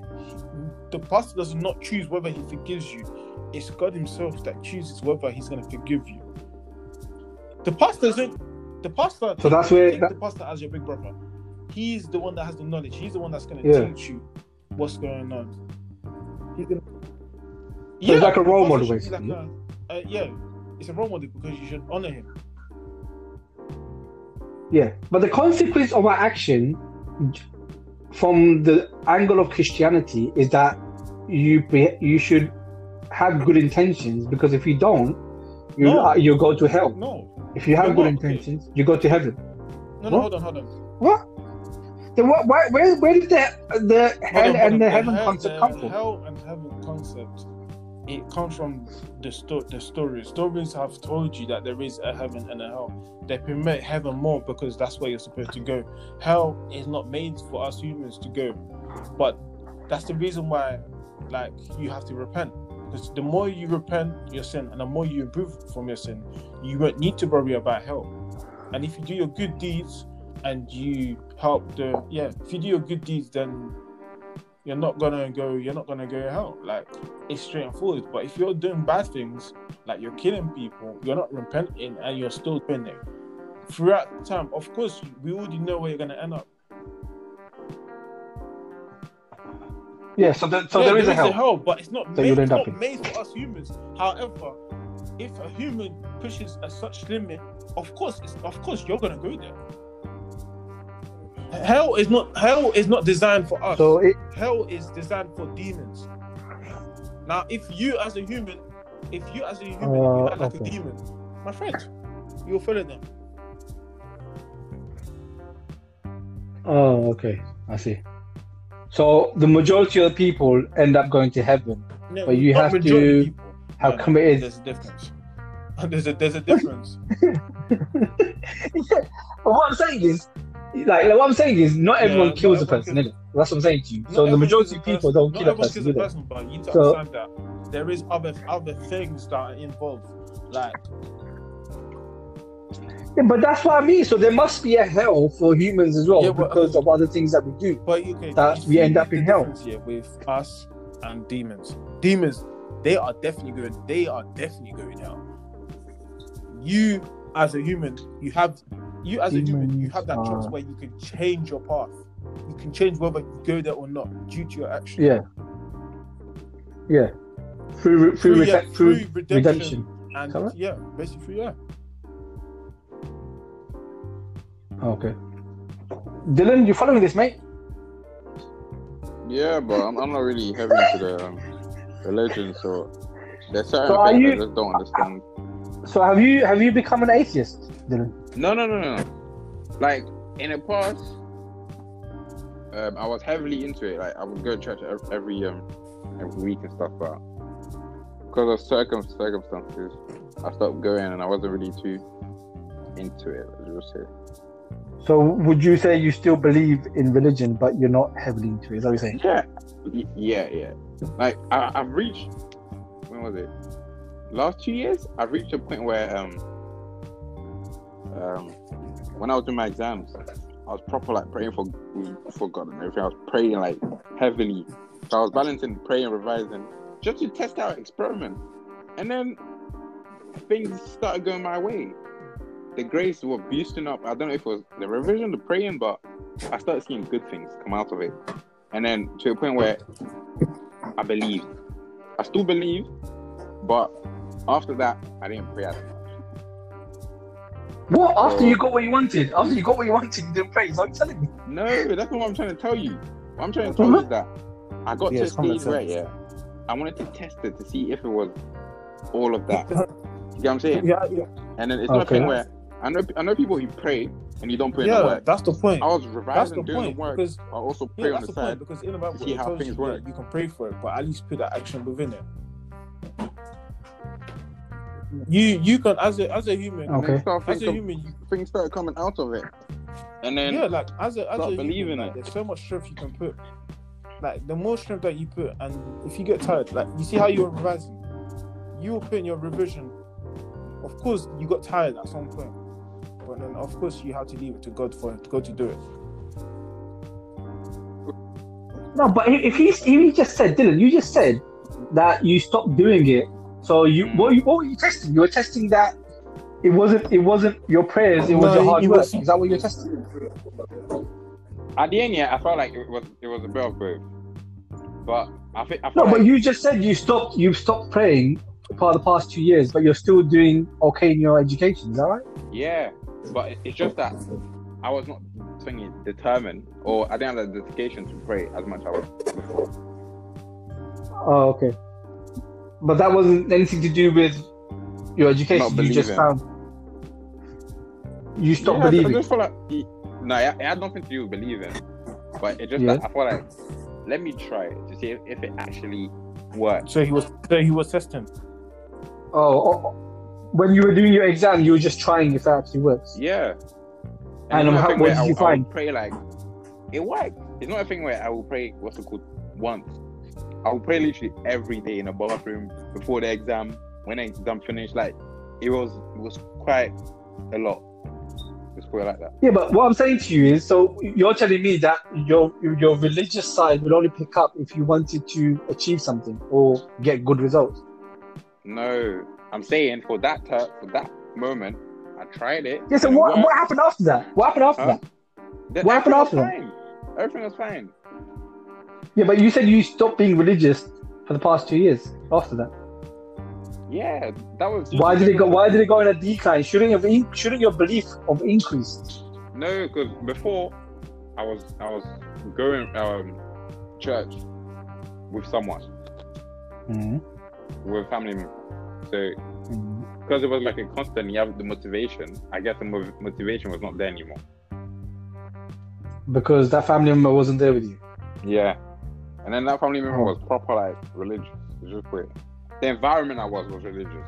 the pastor does not choose whether he forgives you. It's God Himself that chooses whether He's going to forgive you. The pastor isn't. The pastor. So that's where- take the pastor as your big brother. He's the one that has the knowledge. He's the one that's going to Yeah. teach you what's going on. He's gonna. So it's like a role model, should like a- uh, yeah, it's a role model because you should honor him. Yeah, but the consequence of our action, from the angle of Christianity, is that you be, you should have good intentions because if you don't, you No. uh, you go to hell. No, If you have You're good not, okay. intentions, you go to heaven. no, no. What? Hold on, hold on. What? Then what? Why, where where did the the hell on, hold on. and the heaven hell, concept the come from? Hell and heaven concept. It comes from the sto- the stories. Stories have told you that there is a heaven and a hell. They permit heaven more because that's where you're supposed to go. Hell is not made for us humans to go, but that's the reason why, like, you have to repent. Because the more you repent your sin and the more you improve from your sin, you won't need to worry about hell. And if you do your good deeds and you help the yeah, if you do your good deeds, then you're not gonna go you're not gonna go hell. Like it's straightforward. But if you're doing bad things, like you're killing people, you're not repenting and you're still doing it. Throughout time, of course, we already know where you're gonna end up. Yeah, so the, so Yeah, there is a hell. but it's not that made, you'll it's not made for us humans. However, if a human pushes a such limit, of course, it's, of course, you're gonna go there. Hell is not hell is not designed for us. So it, hell is designed for demons. Now, if you as a human, if you as a human, you Uh, act like okay. a demon, my friend, you'll follow them. oh okay, I see. So the majority of the people end up going to heaven, No, But you have to people. have No, no, committed. There's a difference. [LAUGHS] There's a there's a difference. But [LAUGHS] what I'm saying is, like, what I'm saying is, not Yeah, everyone not kills a person, kills- That's what I'm saying to you. Not so the majority of people person. don't Not kill a person, kills a person, but you need to So- understand that there is other other things that are involved. Like Yeah, but that's what I mean. So there must be a hell for humans as well Yeah, but- because of other things that we do. But okay, That you we end up in hell. here with us and demons. Demons, they are definitely going. They are definitely going hell. You, as a human, you have you as a human, you have that Demons choice where you can change your path. You can change whether you go there or not due to your action. Yeah. Yeah. Through through, Through, yeah, rede- through through redemption, redemption. and yeah, basically yeah. Okay. Dylan, you following this, mate? Yeah, but I'm, I'm not really heavy into the um, religion, so there's certain So things you- I just don't understand. So have you have you become an atheist, Dylan? No, no, no, no. Like in the past, um, I was heavily into it. Like I would go to church every um every week and stuff, but because of circum circumstances, I stopped going, and I wasn't really too into it. As you would say. So would you say you still believe in religion, but you're not heavily into it? Is that what you're saying? Yeah, yeah, yeah. Like I, I've reached. When was it? Last two years, I've reached a point where um um when I was doing my exams, I was proper like praying for for God and everything. I was praying like heavily. So I was balancing praying, revising, just to test out experiment. And then things started going my way. The grades were boosting up. I don't know if it was the revision, the praying, but I started seeing good things come out of it. And then to a point where I believed. I still believe, but after that, I didn't pray as much. What? After Oh. you got what you wanted? After you got what you wanted, you didn't pray? Is that what you're telling me? No, that's not what I'm trying to tell you. What I'm trying to tell uh-huh. you is that I got Yeah, to a it's stage where, sense. yeah, I wanted to test it to see if it was all of that. [LAUGHS] You get what I'm saying? Yeah, yeah, And then it's not a thing where I know I know people who pray and you don't put in the yeah. work. That's the point. I was That's revising, the doing point the work. because I also Yeah, pray on that's the the side. because in the Bible see it how tells things you work. that you can pray for it, but at least put that action within it. You you can as a as a human, And then Okay. start as a thinking- human, you, things start coming out of it. And then yeah, like as a as start a believing human, like, it. there's so much strength you can put. Like the more strength that you put, and if you get tired, like you see how you were revising, you were putting your revision. Of course, you got tired at some point, but then of course you have to leave it to God for God to do it. No, but if if he, if he just said, Dylan, you just said that you stopped doing it. So you what, you, what were you testing? You were testing that it wasn't it wasn't your prayers, it was No, your hard work. was- Is that what you're testing? at the end, yeah, I felt like it was it was a bit of both. But I think I No, felt but you just said you stopped you stopped praying for the past two years, but you're still doing okay in your education. Is that right? Yeah, but it's just that I was not thinking determined, or I didn't have the dedication to pray as much as I was before. Oh, okay. But that wasn't anything to do with your education. You just found you stopped yeah, believing. I just feel like it, no, it, it had nothing to do with believing, but it just Yeah. that I feel like let me try it to see if, if it actually worked. So he was so he was testing. Oh, oh, when you were doing your exam, you were just trying if that actually works. Yeah. And, um, how- what did you find? pray like it worked. It's not a thing where I will pray what's it called once. I will pray literally every day in the bathroom before the exam. When the exam finished, like it was it was quite a lot. Quite like that. Yeah, but what I'm saying to you is, so you're telling me that your your religious side will only pick up if you wanted to achieve something or get good results. No, I'm saying for that ter- for that moment, I tried it. Yeah. So what what happened after that? What happened after Huh? that? What happened after that? Everything was fine. Yeah, but you said you stopped being religious for the past two years. After that, Yeah, that was. why did it go? Why did it go in a decline? Shouldn't have in, shouldn't your belief have increased? No, because before I was I was going um church with someone Mm-hmm. with family member. So mm-hmm. because it was like a constant, you have the motivation. I guess the motivation was not there anymore. Because that family member wasn't there with you. Yeah, and then that family member Oh. was proper like religious. Just weird. The environment I was was religious.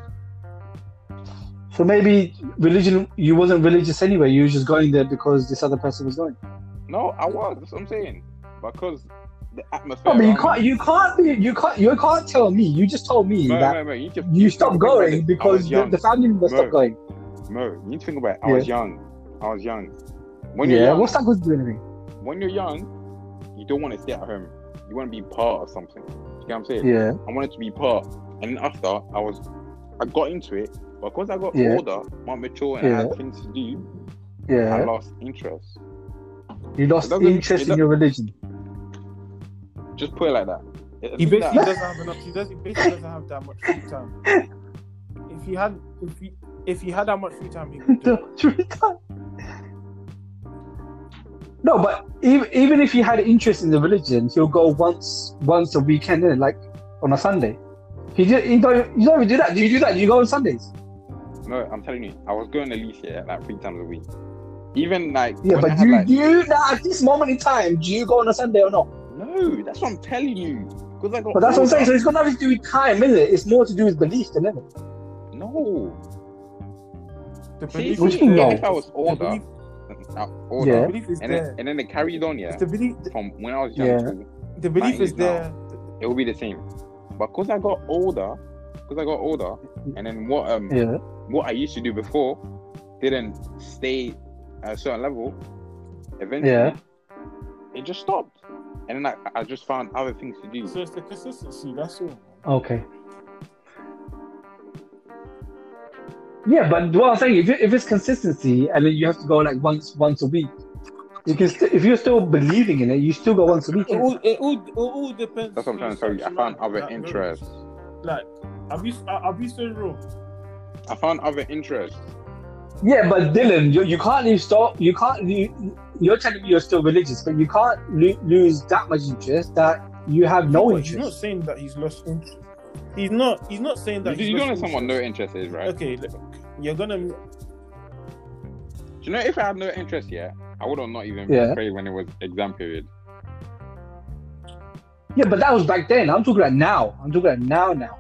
So maybe religion, you wasn't religious anyway. You were just going there because this other person was going. No, I was. That's what I'm saying. Because the atmosphere. No, but you can't. You can't be. You can't. You can't tell me. You just told me No, that no, no. You, just, you just stopped going because the, the family member stopped No. going. Mo, you need to think about it. I was young. I was young. When yeah, you're young, what's that going to do anything? when you're young, you don't want to stay at home. You want to be part of something. You get what I'm saying? Yeah, I wanted to be part. And then after, I was, I got into it. But because I got Yeah. older, more mature, and I Yeah. had things to do, yeah, I lost interest. You lost interest in your religion. Just put it like that. I He basically that- doesn't have enough. He does. He basically doesn't have that much free time. If he had, if he, if he had that much free time, he would do. [LAUGHS] it. No, but even even if he had interest in the religion, he'll go once once a weekend, innit? like on a Sunday. He just he don't you don't even do that. Do you do that? Do you go on Sundays? No, I'm telling you, I was going at least yeah, like three times a week. Even like Yeah, but had, you like, do you now at this moment in time, do you go on a Sunday or not? No, that's what I'm telling you. Because I got But that's what I'm saying. older. So it's got nothing to do with time, is it? It's more to do with belief than anything. No. The belief What is do you mean, there. no? if I was The older, belief, uh, older, Yeah. the belief is and there. then and then it carried on, yeah, It's the belief. from when I was young Yeah. to The belief is is now. there. it will be the same. But because I got older, because I got older, and then what um Yeah. what I used to do before didn't stay at a certain level, eventually Yeah. it just stopped. And then I, I just found other things to do. So it's the consistency. That's all. Okay. Yeah, but what I'm saying, if, it, if it's consistency and then you have to go like once once a week, you can st- if you're still believing in it, you still go once a week. It all, it all, it all depends. That's what I'm trying to tell you. I found other interests. Like, I'll be, I'll be so real. I found other interests. Yeah, but Dylan, you, you can't leave stop. You can't. You, you're telling me you're still religious, but you can't lo- lose that much interest that you have no But He's not saying that he's lost interest. He's not. He's not saying that. do- you don't know someone no interest. interest is, right? Okay, look, you're gonna. Do you know if I had no interest yet, I would have not even Yeah. prayed when it was exam period. Yeah, but that was back then. I'm talking about now. I'm talking about now. Now.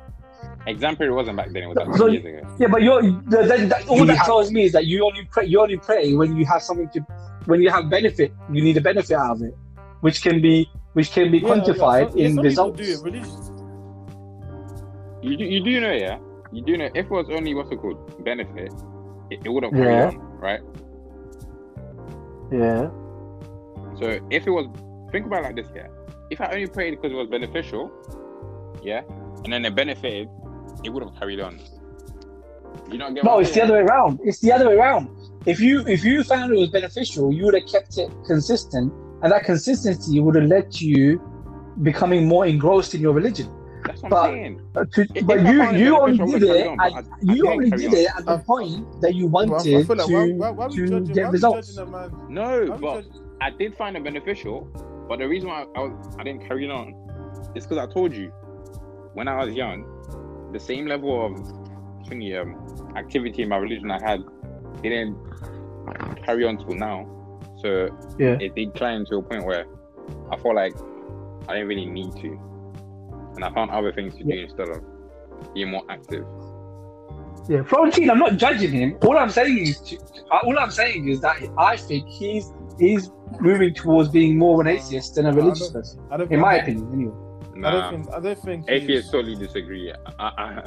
Exam period wasn't back then; it was like So- years ago. Yeah, but you're the, the, that, all You that have- tells me is that you only pray. You only pray when you have something to, when you have benefit. You need a benefit out of it, which can be which can be Yeah, yeah, quantified some- in some results. Do it religious. You do, you do know, yeah. You do know if it was only what's it called benefit, it, it would have carried Yeah. on, right? Yeah. So if it was, think about it like this, yeah. If I only prayed because it was beneficial, yeah, and then it benefited, it would have carried on. You don't get No, it's the other way around. It's the other way around. If you if you found it was beneficial, you would have kept it consistent, and that consistency would have led to you becoming more engrossed in your religion. That's what but- I'm saying. Uh, to- If but I you found you only did it. on, At, I- I you can't only did on. it at the point that you wanted feel like to, why, why, why to judging? get why are results. judging a? Why No, but I did find it beneficial. But the reason why I, was, I didn't carry it on is because I told you when I was young, the same level of um, activity in my religion I had didn't carry on till now. So Yeah. it declined to a point where I felt like I didn't really need to, and I found other things to do instead of being more active. Yeah, Florentine, I'm not judging him. All I'm saying is, all I'm saying is that I think he's he's moving towards being more of an atheist than a I religious don't- person, I don't in think- my opinion. Anyway. I don't think. I don't think. he's- atheists totally disagree. I, I, I,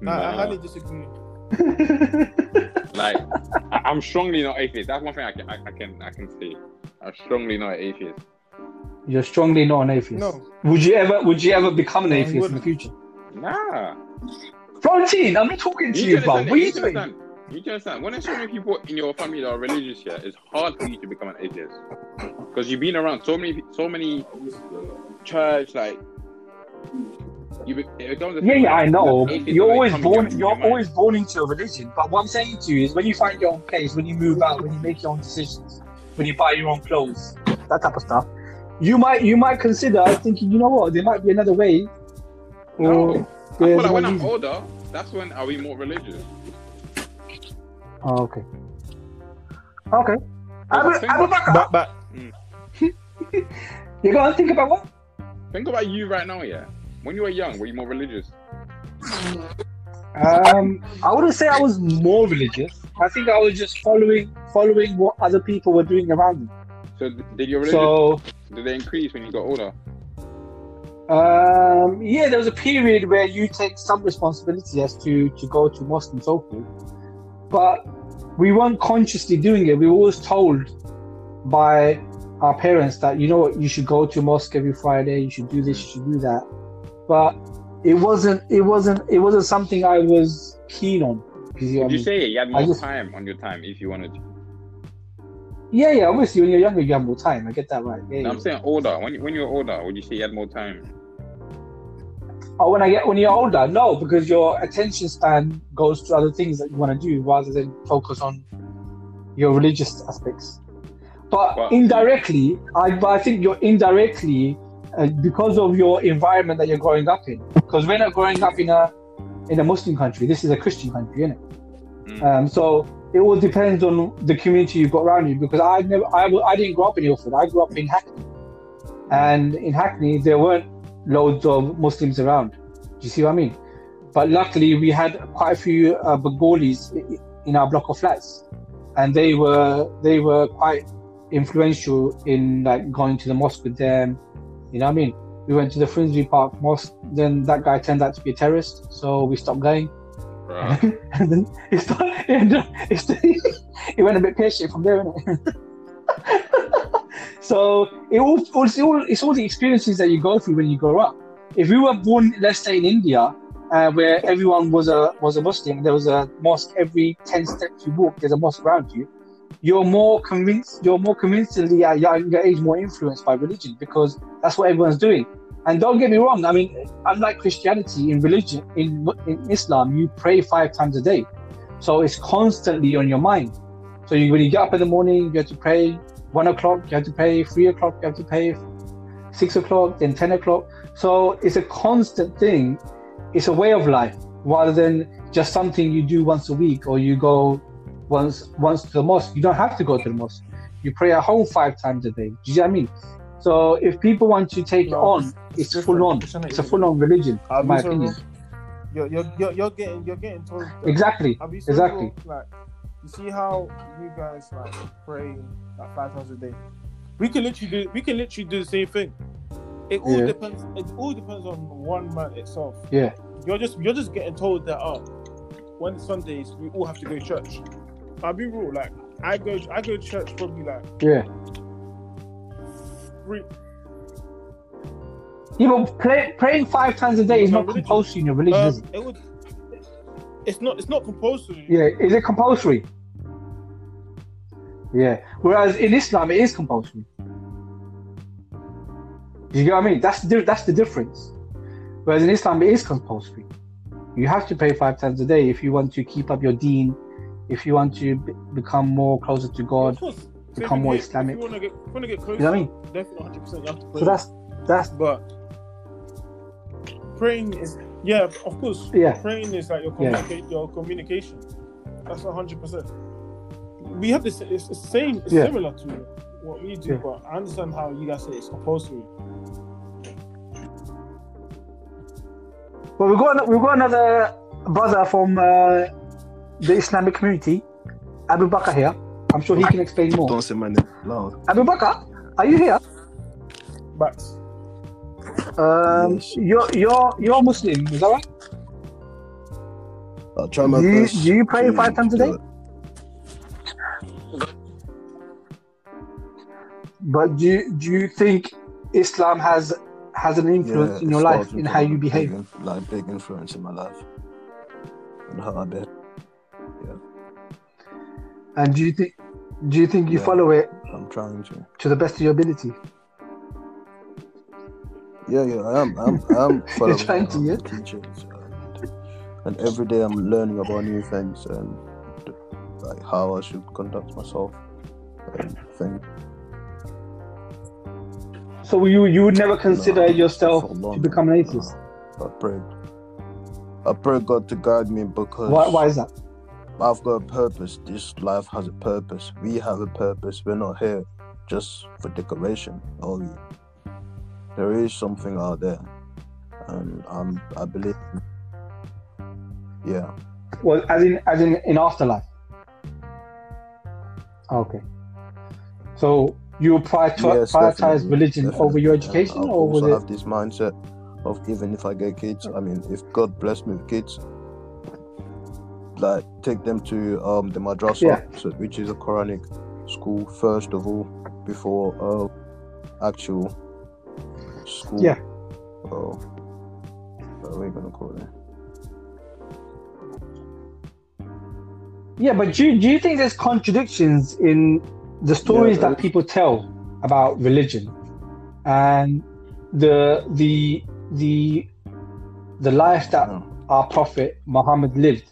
Nah, I [LAUGHS] highly disagree. [LAUGHS] Like, I, I'm strongly not atheist. That's one thing I can, I, I can, I can say. I'm strongly not atheist. You're strongly not an atheist. No, Would you ever would you ever become an atheist in the future? Nah. Florentine, I'm not talking to You you, bro. understand. What are you You doing? understand. You can understand. When there's so many people in your family that are religious, yeah, it's hard for you to become an atheist because you've been around so many, so many church, like. You be, it Yeah, yeah, I know. You're always come in your- born. in your You're mind. always born into a religion. But what I'm saying to you is, when you find your own place, when you move out, when you make your own decisions, when you buy your own clothes, that type of stuff, you might you might consider thinking, you know what, there might be another way. No. Or I feel like when I'm reason. older, that's when are we more religious. Oh, okay. Okay. Abu, Think Abu about- Bakr, but but [LAUGHS] you're gonna think about what? Think about you right now, yeah. When you were young, were you more religious? Um, I wouldn't say I was more religious. I think I was just following following what other people were doing around me. So did your religion So did they increase when you got older? Um, yeah, there was a period where you take some responsibility as to to go to mosque and so forth. But we weren't consciously doing it. We were always told by our parents that you know what you should go to mosque every Friday, you should do this, you should do that. But it wasn't it wasn't it wasn't something I was keen on. You see what I Would you say you had more just- time on your time if you wanted to? Yeah, yeah. Obviously, when you're younger, you have more time. I get that right. Yeah, No, yeah. I'm saying older. When you, when you're older, would you say you had more time? Oh, when I get when you're older, no, because your attention span goes to other things that you want to do rather than focus on your religious aspects. But Well- indirectly, I but I think you're indirectly uh, because of your environment that you're growing up in. Because we're not growing up in a in a Muslim country. This is a Christian country, isn't it? Mm. Um, so it all depends on the community you've got around you. Because I never, I, I didn't grow up in Ilford. I grew up in Hackney, and in Hackney there weren't loads of Muslims around. Do you see what I mean? But luckily, we had quite a few uh, Bengalis in our block of flats, and they were they were quite influential in like going to the mosque with them. You know what I mean? We went to the Finsbury Park Mosque. Then that guy turned out to be a terrorist, so we stopped going. Bruh. [LAUGHS] and then it started, it, up- it, started- it went a bit pear shaped from there, innit? [LAUGHS] so it all, it's all it's all the experiences that you go through when you grow up. If we were born, let's say in India, uh, where everyone was a was a Muslim, there was a mosque every ten steps you walk. There's a mosque around you. You're more convinced. You're more convincingly at a uh, younger age more influenced by religion because that's what everyone's doing. And don't get me wrong. I mean, unlike Christianity, in religion, in in Islam, you pray five times a day, so it's constantly on your mind. So you, when you get up in the morning, you have to pray. One o'clock, you have to pray. Three o'clock, you have to pray. Six o'clock, then ten o'clock. So it's a constant thing. It's a way of life rather than just something you do once a week or you go once once to the mosque. You don't have to go to the mosque. You pray at home five times a day. Do you see what I mean? So if people want to take it on, it's different, full on. It's a full on religion, in my opinion. You're, you're, you're, getting you're getting told Exactly. I'll be so Exactly. wrong, Like, you see how you guys like pray like five times a day. We can literally do we can literally do the same thing. It all Yeah. depends. It all depends on one man itself. Yeah. You're just you're just getting told that oh, when Sundays we all have to go to church. I'll be real. Like I go I go to church probably like Yeah. three. But play, praying five times a day is not religion. compulsory in your religion, is Um, it? it would. It's not. It's not compulsory. Yeah, is it compulsory? Yeah. Whereas in Islam, it is compulsory. You get what I mean? That's the that's the difference. Whereas in Islam, it is compulsory. You have to pay five times a day if you want to keep up your deen, if you want to be- become more closer to God. So become more get- Islamic. If you want to get, want to get closer, You know what I mean? definitely 100. percent You have to pray. So that's that's But praying is yeah, of course. yeah, Praying is like your Yeah. your communication. That's hundred percent. We have this. It's the same. It's Yeah. similar to what we do, Yeah. but I understand how you guys say it's compulsory. Well, we've got we've got another brother from uh, the Islamic community, Abu Bakr here. I'm sure he can explain more. Don't say my name loud. Abu Bakr, are you here? But Um, you're you're you're Muslim, is that right? I'll try my Do you- best. do you pray to- five times a day? But do you, do you think Islam has has an influence Yeah, in your life in how you behave? Big, like big influence in my life and how I behave. And do you think do you think you Yeah. follow it I'm trying to. to the best of your ability? Yeah, yeah, I am. I am. I am [LAUGHS] following trying to, yeah? teachings, and, and every day I'm learning about new things and like how I should conduct myself and things. So you you would never consider No, yourself long, to become an no. atheist? I pray. I pray God to guide me because Why, why is that? I've got a purpose. This life has a purpose. We have a purpose. We're not here just for decoration only. There is something out there, and um, I believe. Yeah, Well, as in as in in afterlife. Okay. So you prior- yes, prioritize religion definitely. over your education, I or was also it? have this mindset of even if I get kids, I mean, if God bless me with kids, like take them to um the madrasa, Yeah. so, which is a Quranic school first of all before uh actual school. Yeah. Oh, what are we gonna call it? Yeah, but do, do you think there's contradictions in the stories there that people tell about religion and the the the the life that our prophet Muhammad lived?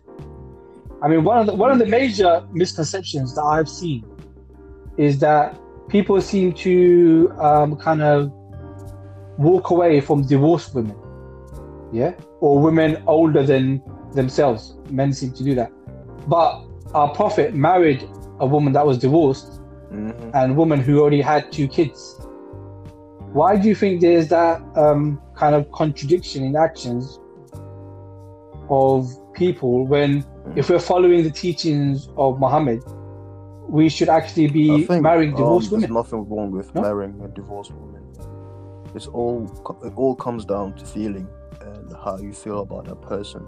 I mean, one of the one of the major misconceptions that I've seen is that people seem to um, kind of walk away from divorced women, yeah, or women older than themselves. Men seem to do that, but our prophet married a woman that was divorced Mhm. and a woman who already had two kids. Why do you think there's that um, kind of contradiction in actions of people when, if we're following the teachings of Muhammad, we should actually be think marrying um, divorced there's women? nothing wrong with No? marrying a divorced woman. It's all it all comes down to feeling and how you feel about that person.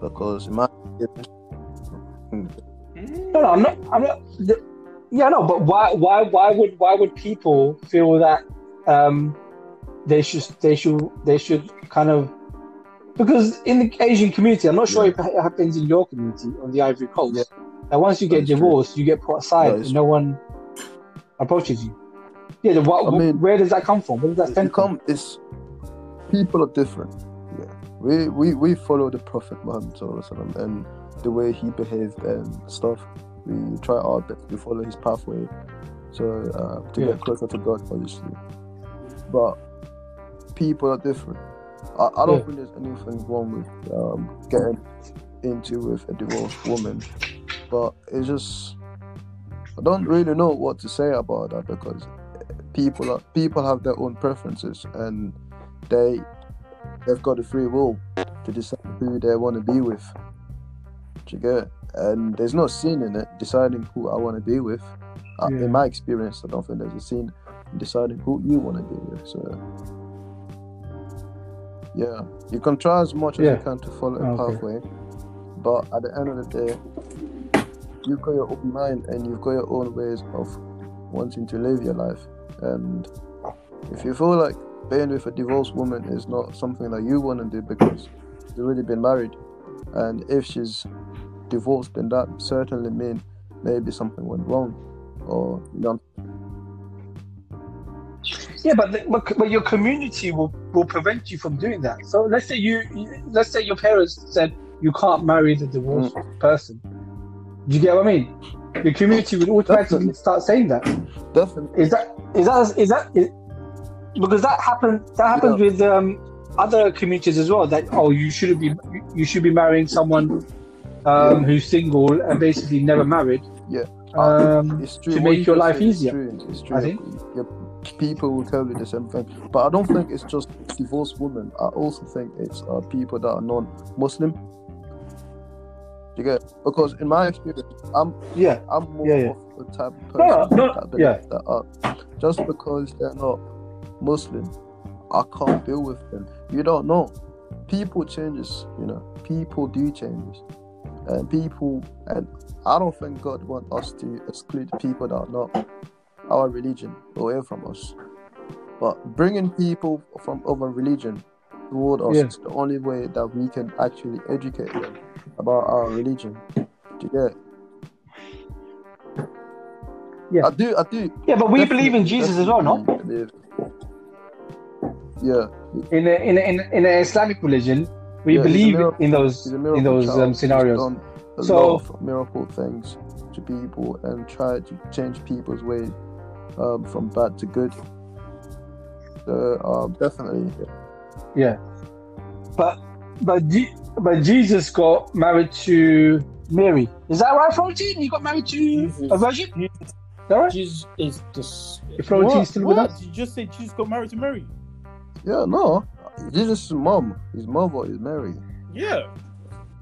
Because my No, no, I'm not. I'm not. The, yeah, no, but why, why, why would, why would people feel that um, they should, they should, they should kind of because in the Asian community, I'm not sure if it happens in your community on the Ivory Coast. Yeah. That once you get is true. divorced, you get put aside, and no one approaches you. Yeah, the, what, I mean- where does that come from? Where does that stem from? come it's people are different. Yeah. We we, we follow the Prophet Muhammad Sallallahu Alaihi Wasallam and the way he behaved and stuff. We try our best to follow his pathway. So uh, to Yeah. get closer to God obviously. But people are different. I, I don't Yeah. think there's anything wrong with um, getting into with a divorced woman. But it's just I don't really know what to say about that because people are people have their own preferences and they they've got a free will to decide who they want to be with. Do you get? it? And there's no sin in it deciding who I want to be with. Yeah. In my experience, I don't think there's a sin in deciding who you want to be with. So yeah, you can try as much as you can to follow a Okay. pathway, but at the end of the day, you've got your own mind and you've got your own ways of wanting to live your life. And if you feel like being with a divorced woman is not something that you want to do because you've already been married, and if she's divorced, then that certainly means maybe something went wrong, or you know, Yeah, but, the, but but your community will, will prevent you from doing that. So let's say you, you let's say your parents said you can't marry the divorced person. Do you get what I mean? Your community would automatically Definitely. start saying that. definitely. Is that is that is that is, because that happens that happens Yeah. with um, other communities as well. That oh you shouldn't be you should be marrying someone um, who's single and basically never married. Yeah. Um, It's to make your life is easier, True. It's true. I think. Your people will tell you the same thing, but I don't think it's just divorced women. I also think it's uh, people that are non-Muslim. You get because in my experience, I'm yeah. I'm more Yeah, yeah. of the type of No, no, person no, that yeah. that uh, just because they're not Muslim, I can't deal with them. You don't know. People changes, you know. People do changes, and people and I don't think God want us to exclude people that are not our religion away from us. But bringing people from other religion toward us Yeah. is the only way that we can actually educate them about our religion. Do you get it? Yeah. I do. I do. Yeah, but we definitely- believe in Jesus as well, no? definitely believe- Yeah, In a, in a, in a, in an Islamic religion, we Yeah, believe miracle- in those in those child. um, He's scenarios. done a So- lot of miracle things to people and try to change people's ways um, from bad to good. So um, definitely, Yeah, but but Je- but Jesus got married to Mary. Is that right, Florentine? He got married to Jesus. a virgin. Is Jesus, that right? Jesus is the. If Florentine's What? still with us? Did you just say Jesus got married to Mary? yeah. No, Jesus' mom, his mother is Mary. Yeah.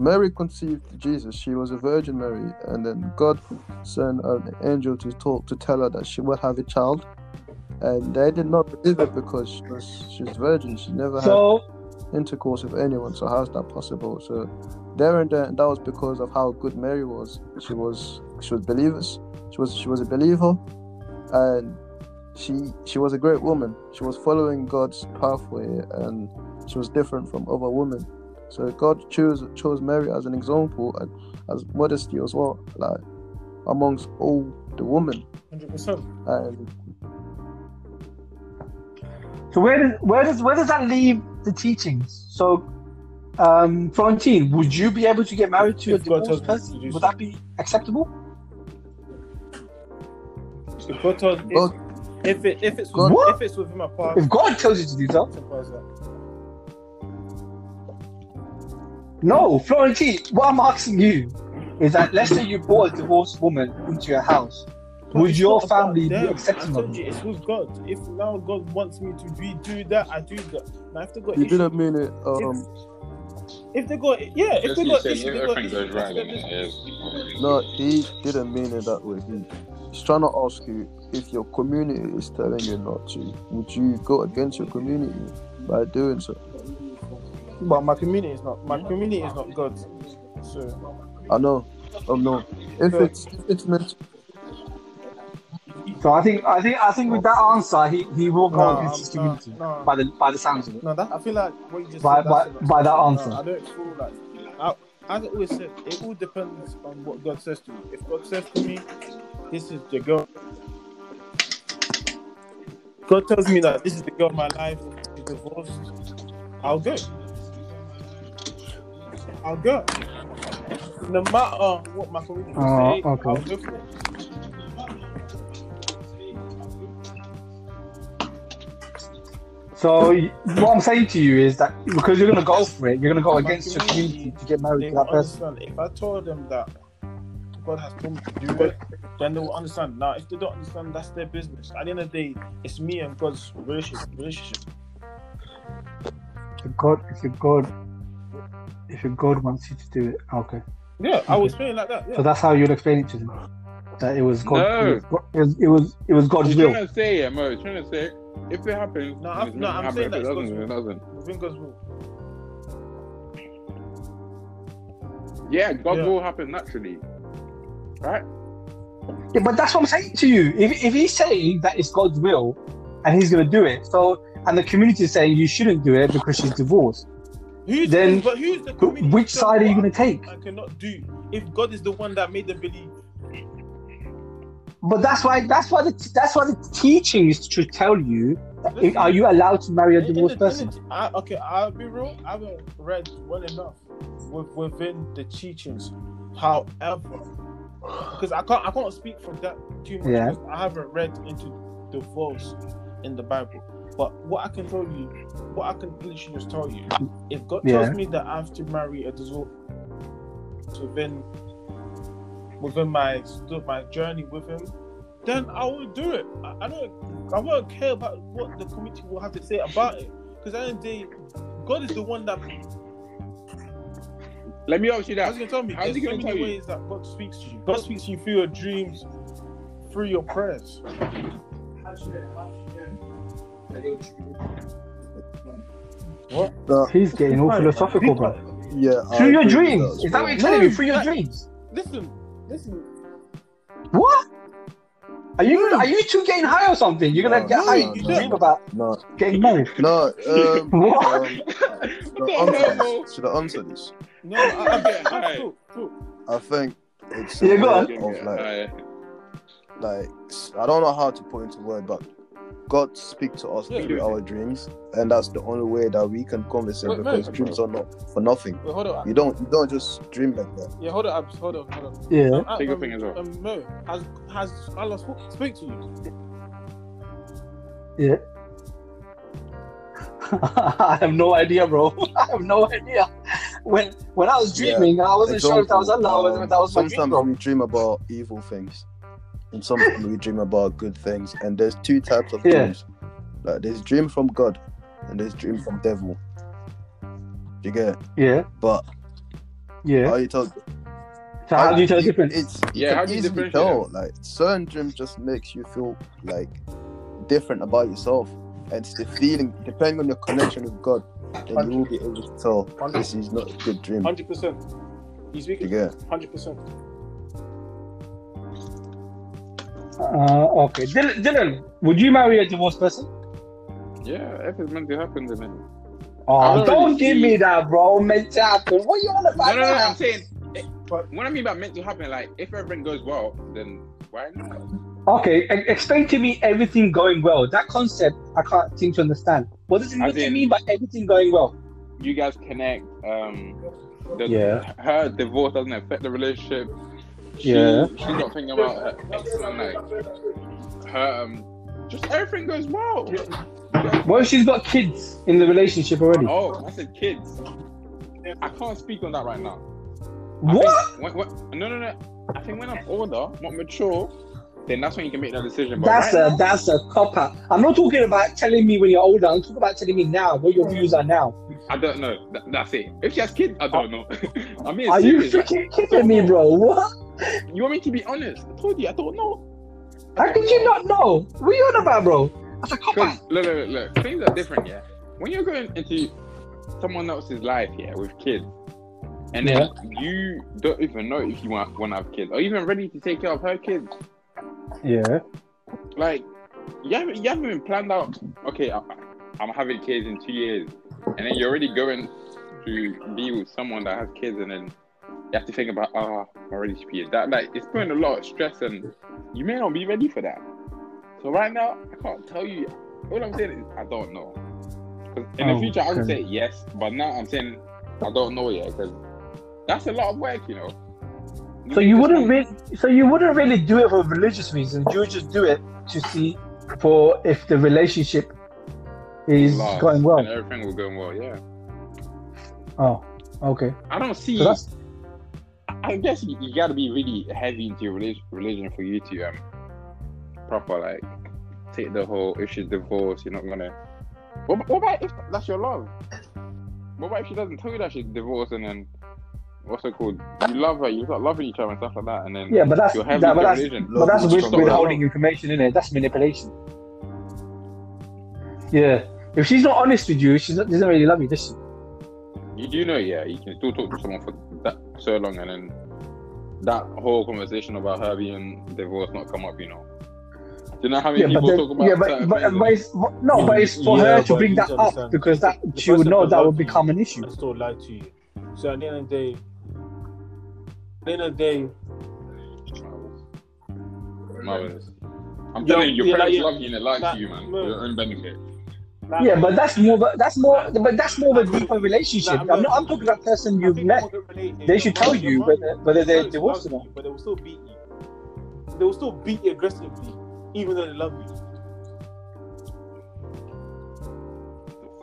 Mary conceived Jesus. She was a Virgin Mary, and then God sent an angel to talk to tell her that she will have a child. And they did not believe it because she was she's virgin. She never had intercourse with anyone. So how's that possible? So there and then that was because of how good Mary was. She was she was believers. She was she was a believer, and she she was a great woman. She was following God's pathway, and she was different from other women. So God chose chose Mary as an example and as modesty as well, like amongst all the women. Hundred percent. So where does where does where does that leave the teachings? So, um, Florentine, would you be able to get married to If a God divorced tells me to person? Would that be acceptable? If God told, God, if, if it if it's God- if it's within my past, If God tells you to do so, simple that. No, Florentine. What I'm asking you is that let's say you brought a divorced woman into your house, But would your family be accepting of told you it? it's with God. If now God wants me to be, do that, I do that. Now if they got you issue, didn't mean it. Um, if they got yeah, if they you got said if they got everything goes right, their then business. it is. no, he didn't mean it that way. He, he's trying to ask you if your community is telling you not to. Would you go against your community by doing so? But my community is not. My community is not God. So I know. Oh no. If But- it's if it's meant So I think I think I think with that answer, he, he will go No, against his no, community no. by the by the sounds of it. no, that I feel like what you just By- said. by- that's by that no, answer. I don't feel like. I, as I always said, it all depends on what God says to me. If God says to me, "This is the girl," God tells me that this is the girl of my life. She's divorced. I'll go. I'll go. No matter um, what my community will Oh, say, okay. I'll go for it. So what I'm saying to you is that because you're gonna go for it, you're gonna go My against your community, community to get married to that person. If I told them that God has told me to do it, then they will understand. Now, if they don't understand, that's their business. At the end of the day, it's me and God's relationship. relationship. If God, if your God, if your God wants you to do it, ah, okay. Yeah, I was feeling like that. Yeah. So that's how you'd explain it to them. That it was God. No. It, was, it was it was it was God's will. trying to say it, Mo. Trying to say if it happens, No, I'm- it's no, I'm happen. saying If that it doesn't, it doesn't. Within God's will. Yeah, God's Yeah. will happen naturally, right? Yeah, but that's what I'm saying to you. If if he's saying that it's God's will, and he's gonna do it, so and the community is saying you shouldn't do it because she's divorced. Who's Then but who's the community which side are you gonna take? I cannot do if God is the one that made them believe. But that's why that's why the that's why the teaching is to tell you Listen. are you allowed to marry a divorced person? I, okay, I'll be real. I haven't read well enough with, within the teachings. However, because I can't, I can't speak for that too much. Yeah. I haven't read into divorce in the Bible. But what I can tell you, what I can literally just tell you, if God Yeah. tells me that I have to marry a divorce within within my my journey with Him, then I will do it. I, I don't I won't care about what the committee will have to say about it. Because at the end of the day, God is the one that. Let me ask you I that. was gonna tell me. How's he gonna many tell you? ways that God speaks to you. God speaks to you through your dreams, through your prayers. What? uh, He's getting all philosophical, bro. yeah, I Through your dreams. that as Is that what you're telling me? Through your dreams. Listen, listen. What? Are you are you two getting high or something? You're gonna No, get no, high no, and no. dream about No, getting married. no. Um, [LAUGHS] What? um, [LAUGHS] should I answer this? Should I answer this? No, I, I, Okay, I, alright. cool, cool. I think it's Yeah, go on. of like Alright. like s- I don't know how to put into word, but God speaks to us Yeah. through our dreams, and that's the only way that we can converse Wait, because wait. dreams are not for nothing. Wait, hold on. You don't you don't just dream like that. Yeah, hold on, Hold on, hold on. Yeah. Um, Take your um, thing as well. Um, Mo, has has Allah spoke, speak to you? Yeah. [LAUGHS] I have no idea, bro. [LAUGHS] I have no idea. When when I was Yeah. dreaming, I wasn't sure if that was Example, Allah or um, if that was my dream, sometimes we dream about evil things, and sometimes we dream about good things. And there's two types of Yeah. dreams. Like there's dream from God, and there's dream from devil. You get it? Yeah, But yeah. how you tell? So how do you tell the difference? It's Yeah, how do you easily differentiate tell. Like certain dreams just makes you feel like different about yourself, and it's the feeling depending on your connection with God. Then you will be able to tell this is not a good dream. Hundred percent. He's speaking. Yeah. Hundred percent. Uh, okay, Dylan, Dylan, would you marry a divorced person? Yeah, if it's meant to happen, then. it- Oh, don't don't give see- me that, bro. Meant to happen. What are you on No, about? no, no. now? I'm saying. It, But- what I mean by meant to happen, like if everything goes well, then why not? Okay, e- explain to me everything going well. That concept I can't seem to understand. What does it, what do you mean by everything going well? You guys connect. Um, the, Yeah. Her divorce doesn't affect the relationship. She, Yeah. She's not thinking about her ex and like her. Um, just everything goes well. Well, she's got kids in the relationship already? Oh, I said kids. I can't speak on that right now. I what? think When, when, no, no, no. I think when I'm older, more mature, then that's when you can make that decision. But That's right a now, that's a cop out. I'm not talking about telling me when you're older. I'm talking about telling me now what your views are now. I don't know. Th- that's it. If she has kids, I don't know. [LAUGHS] I mean, Are you serious. like, freaking kidding me, bro? What? You want me to be honest? I told you, I don't know. How could you not know? What are you on about, bro? That's a cop out. Look, look, look, look, things are different, yeah. When you're going into someone else's life, yeah, with kids, and then you don't even know if you want want to have kids, or even ready to take care of her kids, Yeah. like you haven't you haven't even planned out. Okay, I, I'm having kids in two years, and then you're already going to be with someone that has kids, and then you have to think about, ah, I'm ready to be a dad. Like it's putting a lot of stress, and you may not be ready for that. So right now, I can't tell you. All I'm saying is I don't know. in the Oh, future, I would say yes, but now I'm saying I don't know yet because that's a lot of work, you know. So you wouldn't really, so you wouldn't really do it for religious reasons. You would just do it to see for if the relationship is last, going well. everything will go well. Yeah, Oh, okay. I don't see. So that's I guess you, you got to be really heavy into your religion, religion for you to um proper like take the whole if she's divorced, you're not gonna. What, what about if that's your love? What about if she doesn't tell you that she's divorced and then what's it called? You love her, you start loving each other and stuff like that, and then yeah, but that's you're that, but that's religion. but that's with, withholding information in it. That's manipulation. Yeah. If she's not honest with you, she doesn't really love you, does she? You do know, yeah, you can still talk to someone for that so long, and then that whole conversation about her being divorced not come up, you know. Do you know how many Yeah, people then, talk about yeah, but, certain but, but it's but, no, but it's for Yeah, her to bring that need up because that the she would know that that would loves you become an issue. I still lie to you. So at the end of the day, at the end of the day, Marvelous. I'm Yeah, telling you, your yeah, parents like, love you and they like like, you, man, no. for your own benefit. Like, Yeah, but that's more. That's more. But that's more of a deeper relationship. Like, I'm not. I'm talking about person you've met. more than related, They should tell you whether whether they're parents divorced or not. But they will still beat you. They will still beat you aggressively, even though they love you.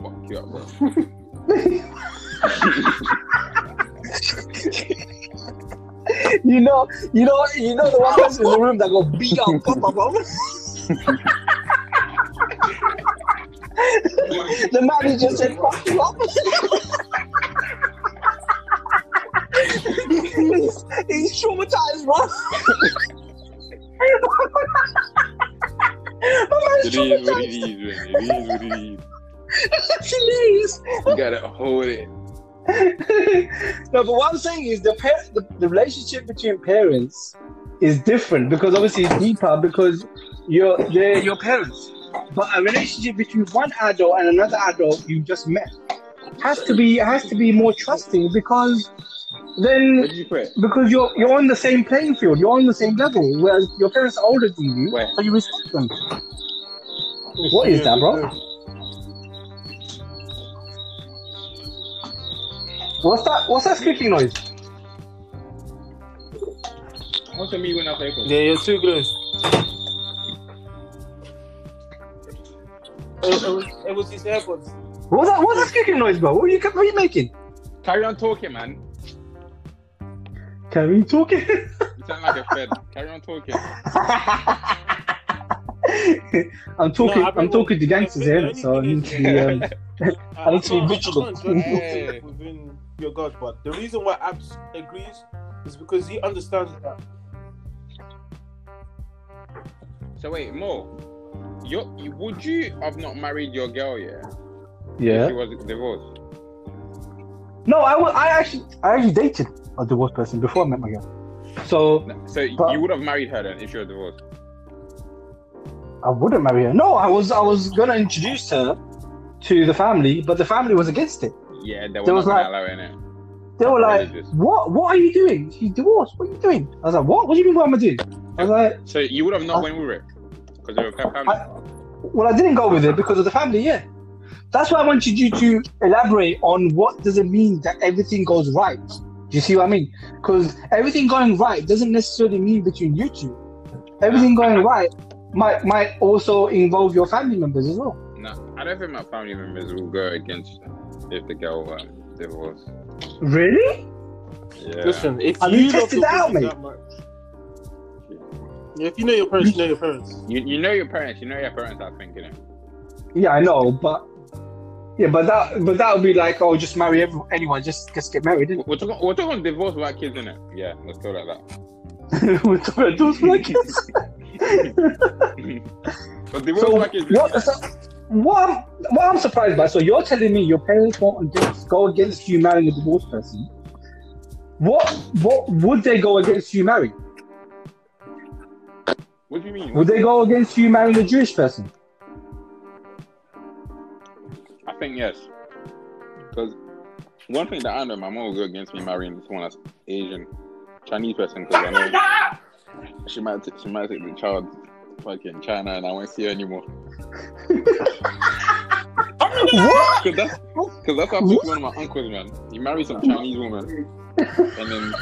Fuck you up, bro. [LAUGHS] You know. You know. You know the one person in the room that go beat up Papa, bro. [LAUGHS] the man just said fuck you up. he's, he's traumatized, bro. It is what it is, man. It is what it is. That's hilarious. You gotta hold it. no, but what I'm saying is the, par- the the relationship between parents is different because obviously it's deeper because you're they're your parents. But a relationship between one adult and another adult you just met has to be has to be more trusting because then you because you're you're on the same playing field, you're on the same level. Whereas your parents are older than you, Where? so you respect them. What is that, bro? What's that? What's that squeaking noise? What's me when I play? Yeah, you're too close. It, it was, it was his AirPods. What was that? What was that squeaking noise, bro? What are you, what are you making? Carry on talking, man. Carry on talking? You sound like a fed. Carry on talking. [LAUGHS] I'm talking. No, I I'm think talking to gangsters I here, think so I the only need to be. is- Um, [LAUGHS] [LAUGHS] I need to be can't- vigilant. I can't judge Hey. anything within your God, but the reason why Abs agrees is because he understands that. So wait, Mo, you would you have not married your girl, yeah? If yeah. she was divorced. No, I was. I actually. I actually dated. a divorced person before I met my girl. So So But- you would have married her then if you were divorced. I wouldn't marry her. No, I was I was gonna introduce her to the family, but the family was against it. Yeah, they were was not like- gonna it it. They were like, Religious. "What? What are you doing? She's divorced. What are you doing?" I was like, "What? What do you mean? What am I doing?" I was like, So you would have not I- went with it because they were a family. I- "Well, I didn't go with it because of the family. Yeah, that's why I wanted you to elaborate on what does it mean that everything goes right. Do you see what I mean? Because everything going right doesn't necessarily mean between you two. Everything going right might might also involve your family members as well. No, I don't think my family members will go against if the girl um, divorced. Really? Yeah. Listen, if Have you, you tested your it out, kids mate? that much, yeah, if you know your parents, you know your parents. You, you know your parents. You know your parents are thinking it. Yeah, I know, but yeah, but that but that would be like, oh, just marry every, anyone, just just get married. Innit? We're talking. We're talking divorce without kids in it. Yeah, let's go like that. [LAUGHS] We're talking about those like kids. [LAUGHS] but divorce So without kids. what? So, what? I'm, what I'm surprised by. So you're telling me your parents won't against, go against you marrying a divorced person. What? What would they go against you marrying? What do you mean? Would they go against you marrying a Jewish person? I think yes. Because one thing that I know, my mom will go against me marrying someone that's Asian, Chinese person. Because I know she might t- she might take the child fucking China, and I won't see her anymore. What? Because that's because that's how one of my uncles, man. He married some Chinese woman, and then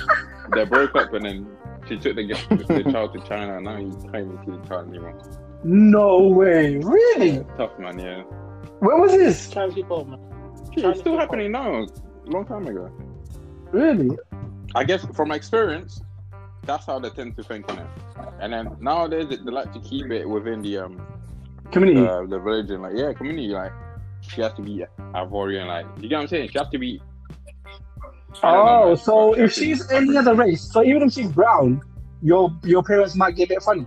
they broke up, and then she took the, the child to China, and now he can't even see the child anymore. No way! Really? Tough man, yeah. When was this? Chinese people, man. It's still happening now. Long time ago. Really? I guess from my experience, that's how they tend to think in it. And then nowadays they, they like to keep it within the um Community. uh, the religion, like yeah, community. Like she has to be Ivorian, like you get what I'm saying? She has to be. Oh, so if she's any other race, so even if she's brown, your your parents might get a bit funny.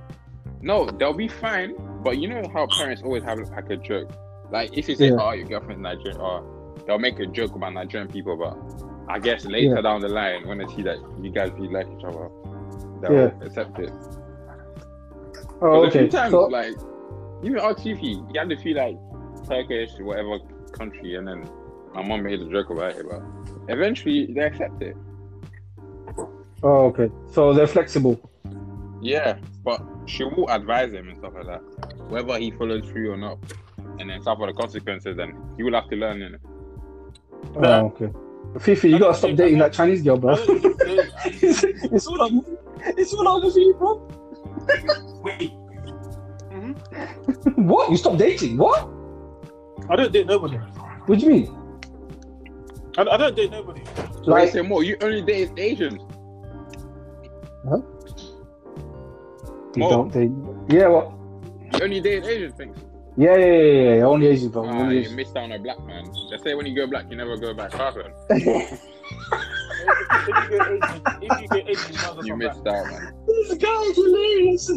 no, they'll be fine. But you know how parents always have like a joke. Like if you say, Yeah. "Oh, your girlfriend's Nigerian," or they'll make a joke about Nigerian people, but I guess later Yeah. down the line, when they see that you guys really like each other, they'll Yeah. accept it. Oh, But a few okay. times, So, like even our TV, you have to feel like Turkish, whatever country, and then my mom made a joke about it, but eventually they accept it. oh, okay. So they're flexible. Yeah, but she will advise him and stuff like that, whether he follows through or not, and then suffer the consequences. Then he will have to learn it. Oh, okay. Fifi, you gotta stop dating that Chinese girl, bro. I don't think they- [LAUGHS] it's, it's all over. It's all over for you, bro. Wait. what? You stopped dating? What? I don't date nobody. What do you mean? I, I don't date nobody. Like, Like, say more. You only date Asians. Huh? You Mo. don't date. Yeah, what? You only date Asian things. Yeah, yeah, yeah, yeah, yeah. Only Asian, bro. Ah, Only you Asian. missed out on a black man. They say when you go black, you never go back. Carson, [LAUGHS] If you get Asian, if you get Asian, [LAUGHS] you never you come back. missed out, man. this guy is hilarious.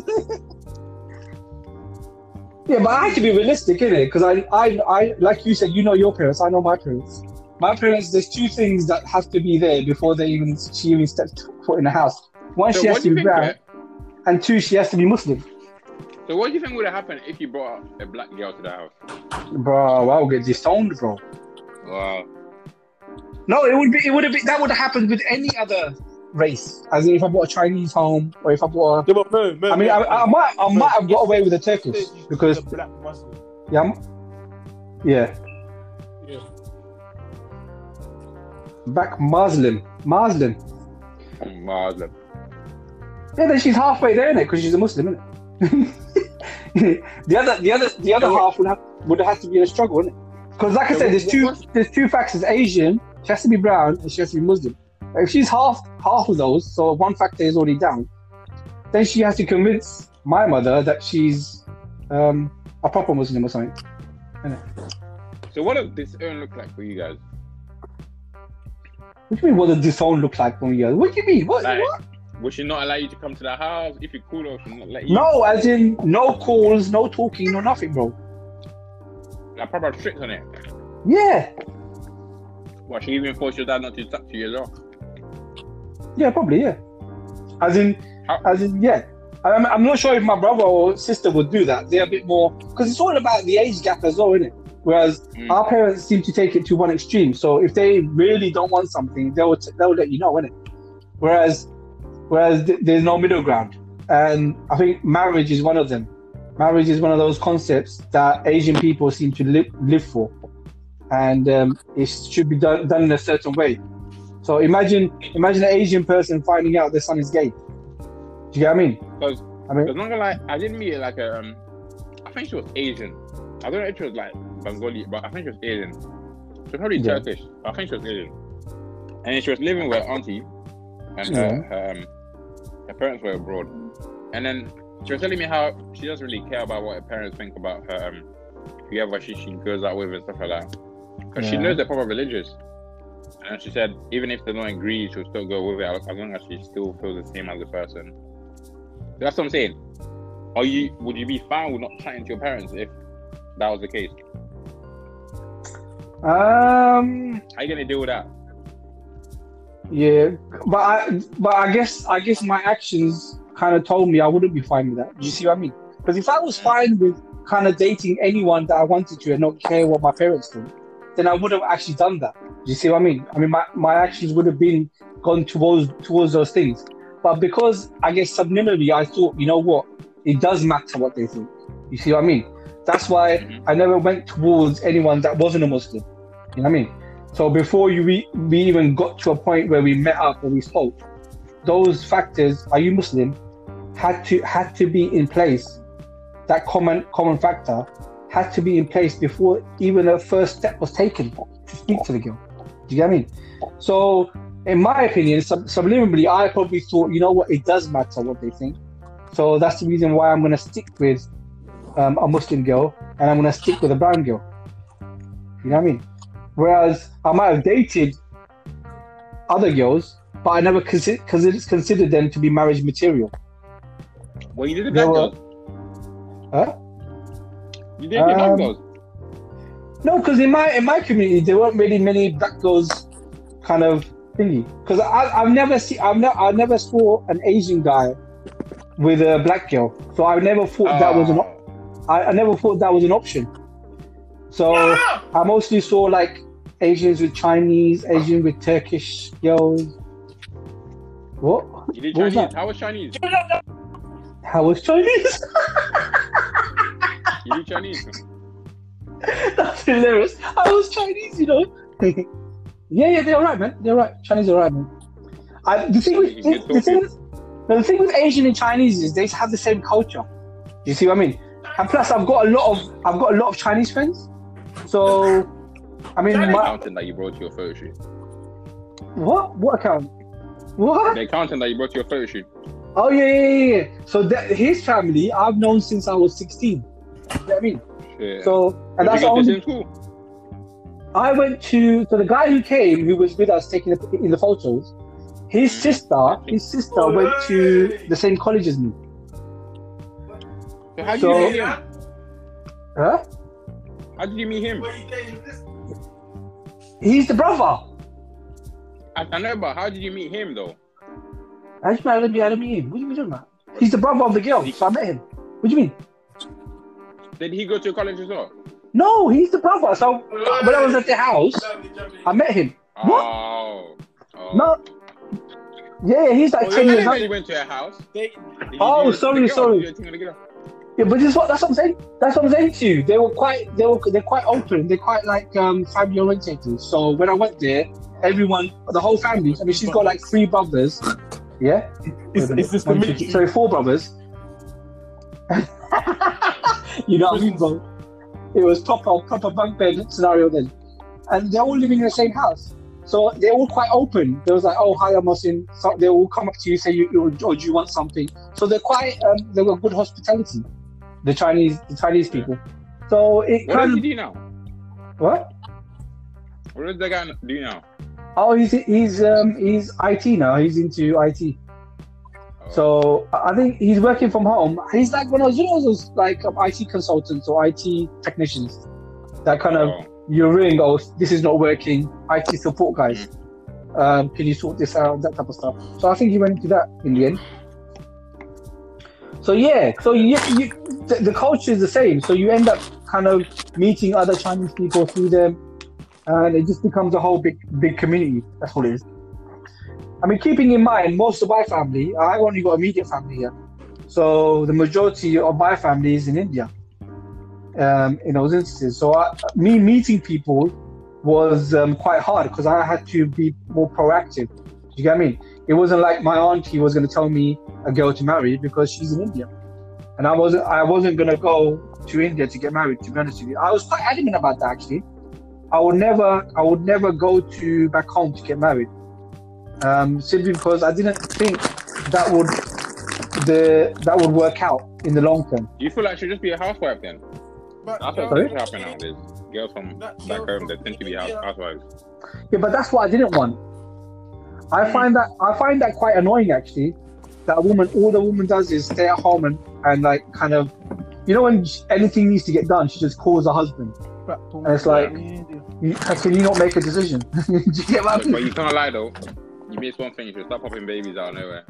yeah, but I have to be realistic, innit? Because I, I, I, like you said, you know your parents. I know my parents. My parents. There's two things that have to be there before they even she even steps foot in the house. One, So she has to be think? brown, yeah? and two, she has to be Muslim. So what do you think would have happened if you brought a black girl to the house? Bro, I'll get disowned, bro. Wow. No, it would be. It would have been. That would have happened with any other race. As in, if I bought a Chinese home, or if I bought a Yeah, but no, no, I mean, I, I might, I might have got away with the Turkish because, choose a black Muslim. yeah, I'm- yeah, Yeah. Back Muslim, Muslim. Muslim. Yeah, then she's halfway there, innit? Because she's a Muslim, innit? [LAUGHS] the other, the other, the other half would have would have to be in a struggle, innit? Because, like I said, there's two, there's two factors: Asian, she has to be brown, and she has to be Muslim. If she's half half of those, so one factor is already down. Then she has to convince my mother that she's um, a proper Muslim or something. So what does this urn look like for you guys? What do you mean? What does disown look like from you? What do you mean? What? Like, what? Would she not allow you to come to the house? If you cool her, not let you. No, as in no calls, no talking, no nothing, bro. Like proper strict on it. Yeah. What she even forced your dad not to talk to you as well. Yeah, probably. Yeah. As in, How- as in, yeah. I'm, I'm not sure if my brother or sister would do that. They're a bit more because it's all about the age gap as well, isn't it? Whereas Mm. our parents seem to take it to one extreme. So if they really don't want something, they'll they'll let you know, innit? Whereas, whereas th- there's no middle ground, and I think marriage is one of them. Marriage is one of those concepts that Asian people seem to live live for, and um, it should be done done in a certain way. So imagine imagine an Asian person finding out their son is gay. Do you get what I mean? Because I mean, Because not gonna lie, I didn't meet like a um I think she was Asian. I don't know if she was like Bengali, but I think she was Asian. She was probably Yeah. Turkish. I think she was Asian. And then she was living with her auntie and her, her, um, her parents were abroad. And then she was telling me how she doesn't really care about what her parents think about her um whoever she, she goes out with and stuff like that. Because she knows they're proper religious. And she said even if they don't agree, she'll still go with it as as long as she still feels the same as the person. That's what I'm saying. Are you would you be fine with not chatting to your parents if that was the case? Um, How you gonna deal with that? yeah, but I but I guess I guess my actions kind of told me I wouldn't be fine with that. Do you see what I mean? Because if I was fine with kind of dating anyone that I wanted to and not care what my parents think, then I would have actually done that. Do you see what I mean? I mean, my, my actions would have been gone towards towards those things. But because I guess subliminally, I thought, you know what, it does matter what they think. You see what I mean? That's why Mhm. I never went towards anyone that wasn't a Muslim. You know what I mean? So before you we, we even got to a point where we met up or we spoke, those factors, are you Muslim, had to had to be in place. That common common factor had to be in place before even a first step was taken to speak to the girl. Do you get what I mean? So, in my opinion, sub- subliminally, I probably thought, you know what, it does matter what they think. So that's the reason why I'm going to stick with um, a Muslim girl and I'm going to stick with a brown girl. You know what I mean? Whereas I might have dated other girls, but I never consi- considered considered them to be marriage material. Well, you did There black were-. Huh? You did black Um, girls. No, because in my in my community there weren't really many black girls, kind of thingy. Because I I've never seen I've never I never saw an Asian guy with a black girl, so I never thought that was an op- Oh. I, I never thought that was an option. So I mostly saw like Asians with Chinese, Asian with Turkish girls. What? You did What was Chinese. that? How was Chinese? How was Chinese? You did Chinese. [LAUGHS] That's hilarious. I was Chinese, you know. [LAUGHS] yeah, yeah, they're alright, man. They're right. Chinese are alright, man. I, the thing with the, the thing, no, the thing with Asian and Chinese is they have the same culture. You see what I mean? And plus, I've got a lot of I've got a lot of Chinese friends. So, I mean, The my, accountant that you brought to your photo shoot. what what account? What? The accountant that you brought to your photo shoot. Oh yeah, yeah, yeah. yeah. So that, his family I've known since I was sixteen. You know what I mean? Shit. So, and Did that's you the go to the only school? I went to so the guy who came, who was with us taking the, in the photos. His mm. sister, his sister went to the same college as me. So how did So- you meet him? Huh? How did you meet him? He's the brother. I, I know, but how did you meet him though? I just met him. I didn't meet him. What are you talking about? He's the brother of the girl, so I met him. What do you mean? Did he go to college as well? No, he's the brother. So when I was at the house, I met him. Oh. What? Oh. oh. No. Yeah, yeah, he's like Oh, ten you years really old. went to a house. They, Oh, do it to sorry, sorry. Yeah, but this what that's what I'm saying. That's what I'm saying to you. They were quite they were they're quite open. They're quite like um family orientated. So when I went there, everyone the whole family, I mean she's got like three brothers. Yeah? [LAUGHS] is, is this the One, two, military? three- sorry, four brothers. [LAUGHS] you know what I mean, bro? It was proper proper bunk bed scenario then. And they're all living in the same house. So they're all quite open. They was like, oh hi, I'm Muslim. So they all come up to you, say you, or do you want something. So they're quite um they were good hospitality. The Chinese the Chinese people. So it What kind of do now? what? What does the guy do now? Oh he's he's um he's IT now, he's into IT. Oh. So I think he's working from home. He's like one of those, you know, those like um, IT consultants or IT technicians that kind of Oh. you ring, oh, this is not working. IT support guys. Um, can you sort this out? That type of stuff. So I think he went into that in the end. So yeah, so you, you the, the culture is the same. So you end up kind of meeting other Chinese people through them, and it just becomes a whole big big community. That's what it is. I mean, keeping in mind most of my family, I only got immediate family here, so the majority of my family is in India. Um, in those instances, so I, me meeting people was um, quite hard because I had to be more proactive. Do you get what I mean? It wasn't like my auntie was going to tell me a girl to marry because she's in India, and I wasn't. I wasn't going to go to India to get married. To be honest with you, I was quite adamant about that actually. I would never. I would never go to back home to get married, um, simply because I didn't think that would the that would work out in the long term. Do you feel like she should just be a housewife then? But That's girl- what Sorry? tends to happen nowadays. Girls from back home, they tend to be house, housewives. Yeah, but that's what I didn't want. I find that I find that quite annoying actually. That a woman, all the woman does is stay at home and, and like kind of, you know, when anything needs to get done, she just calls her husband. And it's like- can you not make a decision? [LAUGHS] Do you get what I But you can't lie though. You miss one thing. If you stop popping babies out of nowhere.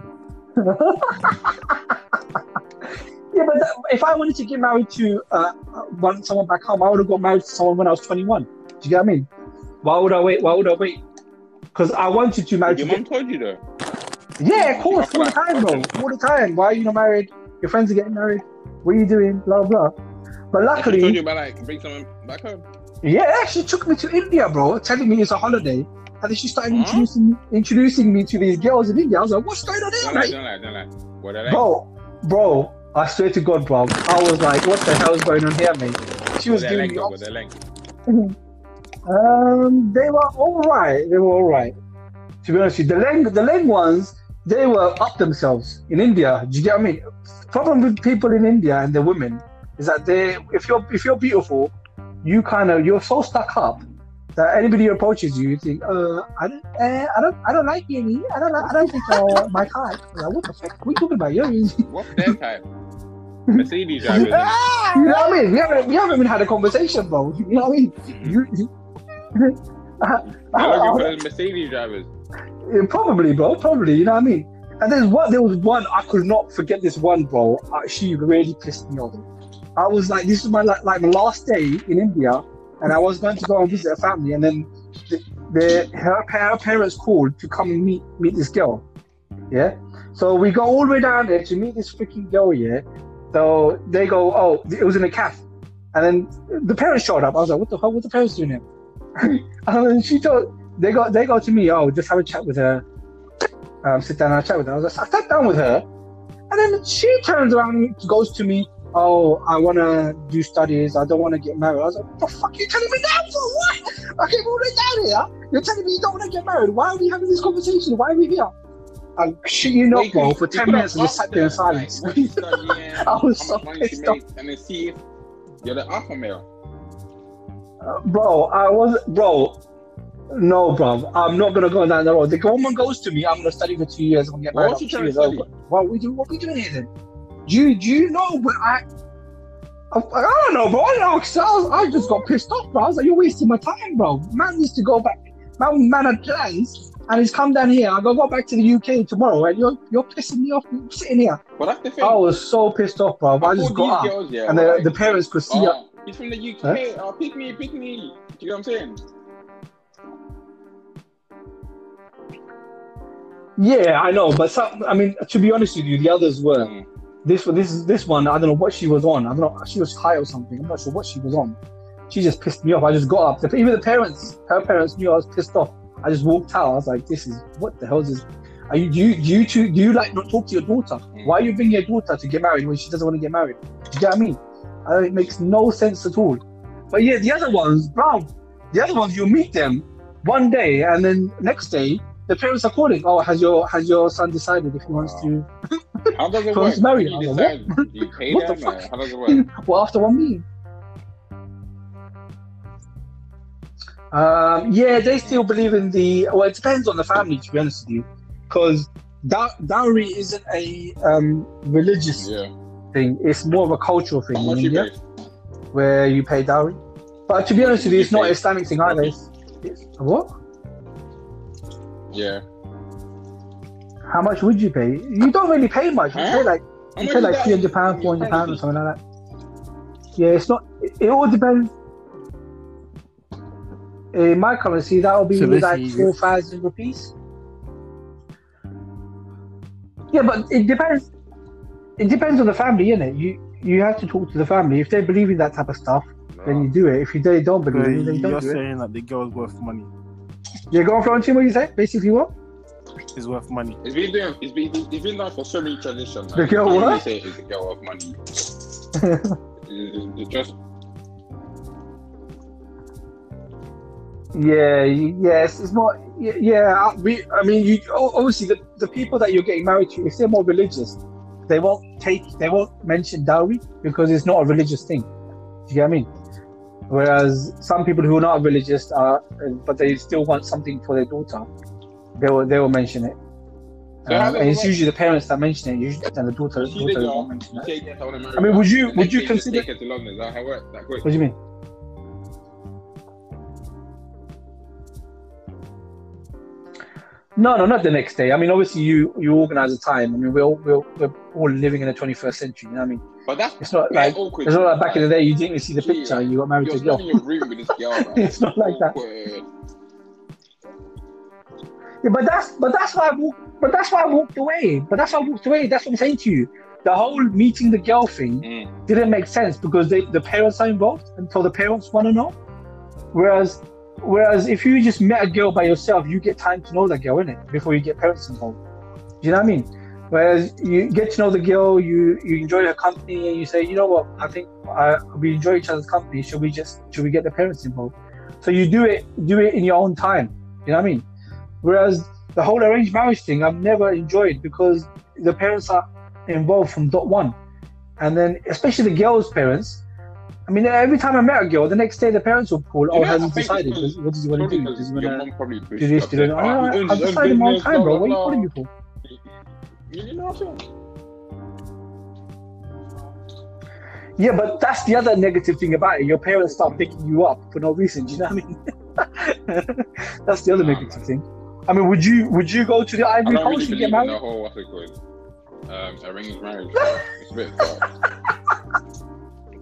[LAUGHS] Yeah, but that, if I wanted to get married to uh, one someone back home, I would have got married to someone when I was 21. Do you get what I mean? Why would I wait? Why would I wait? Because I wanted to marry. Your mom told you though. yeah, of course, all the time, bro. All the time. Why are you not married? Your friends are getting married. What are you doing? Blah blah. But She told luckily, you about like bring someone back home. yeah, she took me to India, bro, telling me it's a holiday. And then she started Huh? introducing introducing me to these girls in India. I was like, what's going on Don't here, lie, mate? don't lie, don't lie. What are they? Bro, bro, I swear to God, bro. I was like, what the hell's going on here, mate? She was giving me up. [LAUGHS] Mhm. What. Um, they were all right. They were all right. To be honest with you, the Leng, the Leng ones, they were up themselves in India. Do you get what I mean? Problem with people in India and the women is that they, if you're if you're beautiful, you kind of you're so stuck up that anybody who approaches you, you think, uh, I don't, uh, I don't, I don't like you. I don't, like, I don't think you're [LAUGHS] my type. Like, what the fuck? What are you talking about? You What's their type? Mercedes drivers. [LAUGHS] you know what I mean? We haven't, we haven't even had a conversation, bro. You know what I mean? You, you, They're looking for Mercedes drivers. Yeah, probably, bro. Probably. You know what I mean? And there's one. There was one. I could not forget this one, bro. Uh, she really pissed me off. I was like, this was my like, like my last day in India, and I was going to go and visit a family, and then the, the her, her parents called to come and meet meet this girl. Yeah. So we go all the way down there to meet this freaking girl. Yeah. So they go, oh, it was in a cafe, and then the parents showed up. I was like, what the hell? What the parents doing here? And then she told they go they go to me, oh, just have a chat with her. Um, sit down and a chat with her. I was like, I sat down with her, and then she turns around and goes to me, oh, I want to do studies. I don't want to get married. I was like, what the fuck are you telling me now for what? I came all the way down here. You're telling me you don't want to get married. Why are we having this conversation? Why are we here? I shit you not, bro, for 10 minutes and just sat there in like, silence. what [LAUGHS] I was so much money she pissed off. and then see if you're the alpha male. Bro, I was, bro, no, bro, I'm not gonna go down the road. The government goes to me, I'm gonna study for two years, I'm gonna get What married. after she trying to study? What we do? What we doing here then? Do you, do you know? But I, I, I don't know, bro. I, don't know, I, was, I just got pissed off, bro. I was like, you're wasting my time, bro. Man needs to go back. Man, man had plans, and he's come down here. I gotta go back to the UK tomorrow, and you're you're pissing me off sitting here. That's the thing. I was so pissed off, bro. I, thought just got up, girls, yeah, and the, like, the parents could see. oh, he's from the UK. Oh, pick me, pick me. Do you know what I'm saying? Yeah, I know, but some, I mean, to be honest with you, the others were. Mm. This this this one, I don't know what she was on. I don't know. She was high or something. I'm not sure what she was on. She just pissed me off. I just got up. Even the parents, her parents knew I was pissed off. I just walked out. I was like, "This is what the hell is this? Are you do you do you, two, do you like not talk to your daughter? Why are you bringing your daughter to get married when she doesn't want to get married? Do you get what I mean? Uh, it makes no sense at all. But yeah, the other ones, bro, the other ones, you meet them one day and then next day the parents are calling. Oh, has your has your son decided if he wants to? How does it [LAUGHS] work? married. You I was like, pay [LAUGHS] What the fuck? How does it work? [LAUGHS] well, after one meeting. Um, yeah, they still believe in the. Well, it depends on the family, to be honest with you, because dowry isn't a um, religious Yeah. thing; it's more of a cultural thing in India, pay? where you pay dowry. But to be honest with you, it's not an Islamic thing either. It's, it's what? Yeah. How much would you pay? You don't really pay much. You Huh? pay like you pay like three hundred pounds, four hundred pounds, or something like that. Yeah, it's not. It, it all depends. In my currency, that will be So like basically, four thousand rupees. Yeah, but it depends. It depends on the family, innit? You you have to talk to the family. If they believe in that type of stuff, then you do it. If you they don't believe But in it, then you you're don't do it. saying that the girl's worth money. Yeah, go on, Florentine. What you say? Basically, what? Is worth money. It's been doing. It's been. It's been done for so many traditions. The girl you can't what? Say it's a girl of money. It's, [LAUGHS] it's- it's just. Yeah, yes, it's more. Yeah, I- we. I mean, you obviously the, the people that you're getting married to, if they're more religious, they won't take, they won't mention dowry because it's not a religious thing. Do you get what I mean? Whereas some people who are not religious are, but they still want something for their daughter, they will they will mention it. So Um, and it's usually the parents that mention it, usually, and the daughter, daughter won't mention You that. say yes, I want to marry I mean, would you would you consider? Take her to London. Is that how it works? That quick? What do you mean? No, no, not the next day. I mean, obviously, you you organize a time. I mean, we're all, we're, we're all living in the 21st century. You know what I mean? But that's It's not yeah, like awkward. it's not like back in the day. You didn't see the Gee, picture. You got married You're to a girl. still in your room with this girl. [LAUGHS] Right? It's not like that. Yeah, but that's but that's why I walked. But that's why I walked away. But that's why I walked away. That's what I'm saying to you. The whole meeting the girl thing Mm. didn't make sense because they, the parents are involved, and so the parents want to know. Whereas, whereas if you just met a girl by yourself, you get time to know that girl, innit? Before you get parents involved. Do you know what I mean? Whereas you get to know the girl, you you enjoy her company, and you say, you know what, I think I, we enjoy each other's company. Should we just should we get the parents involved? So you do it do it in your own time. You know what I mean? Whereas the whole arranged marriage thing, I've never enjoyed because the parents are involved from dot one, and then especially the girl's parents. I mean, every time I met a girl, the next day the parents would call, "Oh, I he think decided? What does he want to do? he your want to do this? Do that? "Oh, I, he owns I've decided my own time, bro. What are you calling me for? You know what I'm saying? Yeah, but that's the other negative thing about it. Your parents start picking you up for no reason. Do you know what I mean? [LAUGHS] that's the other Nah, negative man. thing. I mean, would you would you go to the Ivory don't really and get in the married? whole what's it called? Um, arranged marriage. [LAUGHS] it's a bit.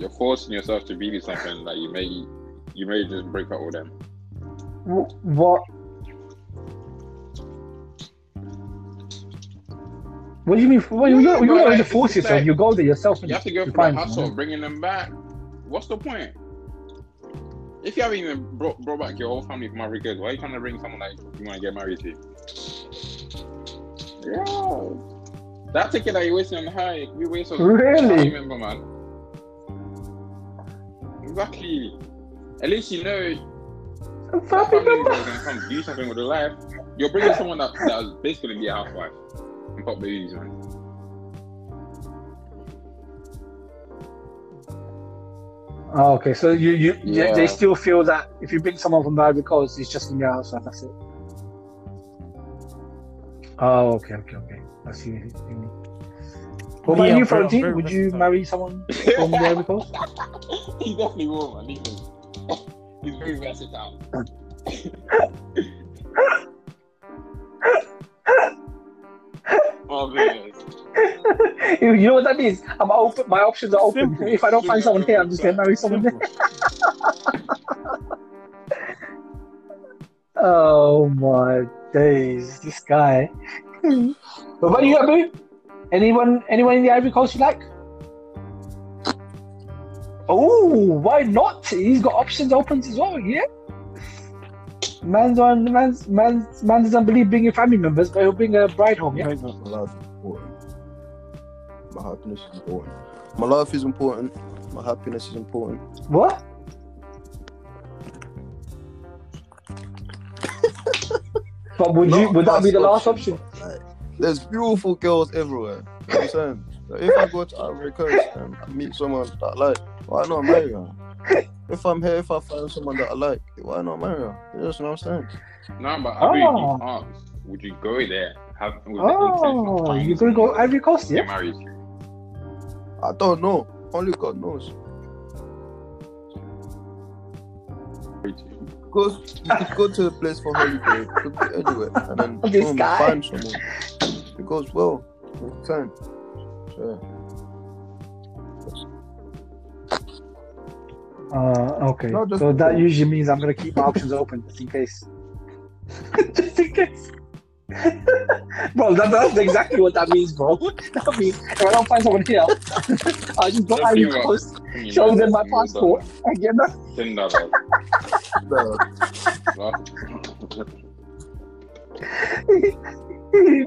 You're forcing yourself to be with something that you may you may just break up with them. Wh- What? What do you mean? Well, you Yeah, you don't like, force yourself. like- you go there yourself. You have to go find the hustle of bringing them back. What's the point? If you haven't even brought, brought back your whole family from Africa, why are you trying to bring someone like you want to get married to? Yeah. That ticket that you're wasting on her, we waste on Really? family member, man. Exactly. At least you know that Family family member member. is gonna come do something with their life. You're bringing someone that that's basically be a housewife and pop babies, man. Oh, okay, so you you Yeah. they still feel that if you bring someone from the Ivory Coast, it's just in your house. That's it. Oh, okay, okay, okay. I see what you mean. What about Yeah, you, I'm very- I'm Florentine? Would you marry someone from the Ivory Coast? [LAUGHS] he definitely will, [LAUGHS] man. He's very versatile. oh man. [LAUGHS] you know what that means? I'm open. My options are open. Simple. If I don't find someone here, I'm just gonna marry someone there. Oh my days, this guy. what about you, Abu? Anyone, anyone in the Ivory Coast you like? Oh, why not? He's got options open as well. Yeah. Man's on man's man's man doesn't believe bringing family members, but he'll bring a bride home. Yeah. My life is important. My happiness is important. My life is important. My happiness is important. What? [LAUGHS] but would you? Would that be the last last option? Like, there's beautiful girls everywhere. You know what I'm saying? Like, if I go to Ivory Coast and I meet someone that I like, why not marry her? If I'm here, if I find someone that I like, why not marry her? You know what I'm saying? No, but I mean, Oh. you ah. asked, would you go there? Have with the ah, intention Oh, finding you're gonna go Ivory Coast, get yeah? married? I don't know. Only God knows. Married to? Because you could go to a place for holiday, it could be anywhere, and then This boom, guy. find someone. It goes well with time. So, Uh, okay. No, so that usually means I'm gonna keep my options open just in case. [LAUGHS] just in case. Bro, that, that's exactly what that means, bro. [LAUGHS] That means if I don't find someone here, I just go Just Ivory give up. Show them my passport, and get that. Ten dollars.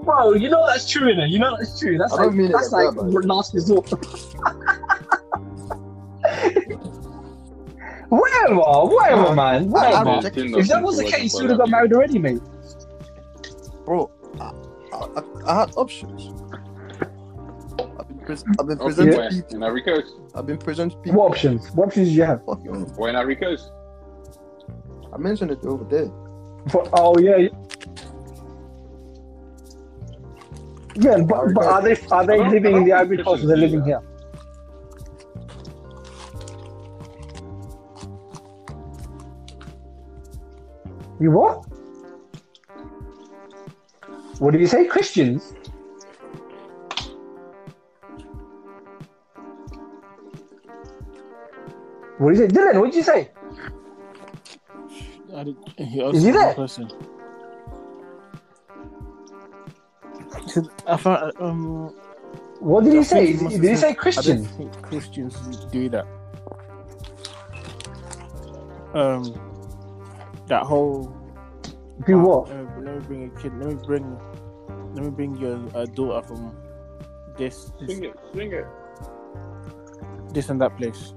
bro, you know that's true, innit? You know that's true. That's I don't like mean it that's like like that, man. last resort. [LAUGHS] whatever, whatever, man, I- whatever. I- if that was the case, you would have got married already, mate. Bro, I, I, I, I had options. I've been, pres- I've been presenting people. In Ivory Coast. I've been presenting people. What options? What options did you have? Fuck you. Or in Ivory I mentioned it over there. For, oh yeah. Yeah, but, but are they are they living in the don't Ivory Coast or they're living here? You what? What did you say? Christians? What did you say? Dylan, what did you say? I did, he Is he there? question. I found, um, What did he say? he Did he say said- I Christians? don't think Christians do that. Um, that whole Do what? Uh, let me bring a kid. Let me bring. Let me bring your uh, daughter from this, this, Swing it, swing it. this, and that place.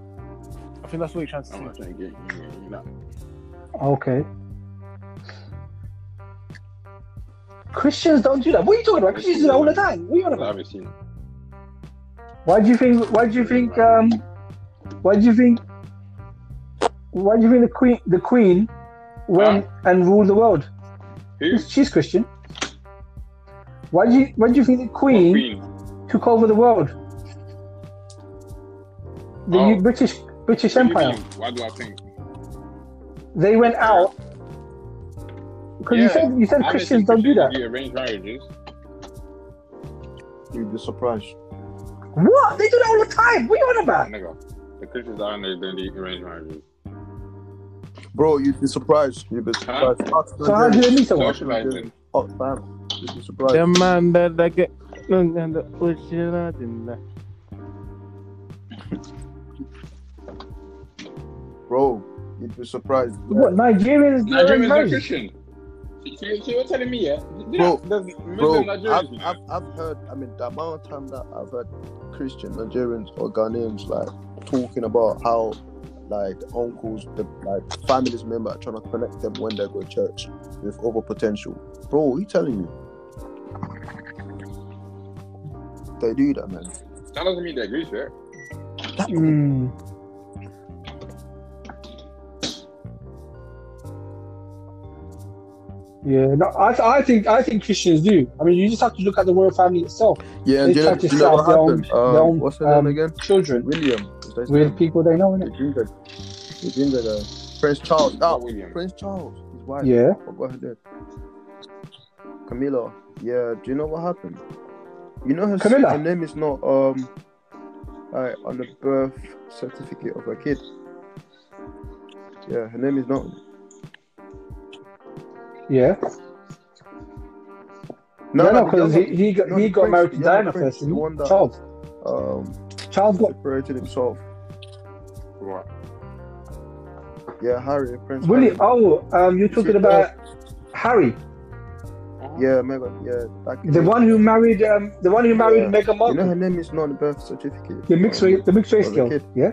I think that's what you're trying to say. trying to get you, you know. Okay. Christians don't do that. What are you talking about? Christians do that all the time. What are you on about? I about? haven't seen. Why do you think? Why do you think? Um, why do you think? Why do you think the queen, the queen, went and ruled the world? Who? She's Christian. Why do you? Why do you think the queen, Queen. took over the world? The Oh. British British What Empire. mean? Why do I think? They went out. Because you said you said I Christians don't do that. Do arranged marriages. You'd be surprised. What? They do that all the time. What are you on about? Nigga. The Christians are in there doing the arranged marriages. Bro, you'd be surprised. You'd be surprised. Ask So how do you meet someone? Socializing. Oh, fam. You'd be surprised. The man that I get. and the ocean out in the- Bro, you'd be surprised. What Nigerians do arranged Nigerians are marriages? Christian. So, so you're telling me, yeah? Bro, Bro, I've, Nigerians. you know? I've, I've heard, I mean, the amount of time that I've heard Christian Nigerians or Ghanaians like talking about how like the uncles, the like families member trying to connect them when they go to church with over potential. Bro, what are you telling you? They do that, man. That doesn't mean they agree to it. Mm. Yeah, no, I, I think I think Christians do. I mean, you just have to look at the royal family itself. Yeah, They and know, try to you know set what up their own- Um, their own, what's her um, name again? Children William. Is that his with people they know, The innit? ginger, the ginger guy. Prince Charles. Oh, Oh, William. Prince Charles. His wife. Yeah. Forgot her name. Camilla. Yeah. Do you know what happened? You know her, Camilla? her name is not um like on the birth certificate of her kid. Yeah, her name is not. Yeah. No, No, no, no, because he, he got no, he got prince- married to the Diana prince, first, the didn't one he? that- Charles. um Charles got separated himself. What? Yeah, Harry, Prince. Willie. Harry. Oh, um, you're talking that? about Harry, Yeah, Meghan. Yeah, that the one who married um, the one who married Yeah. Meghan You Markle, know her name is not on the birth certificate. the mixed race, the mixed race girl. kid. Yeah,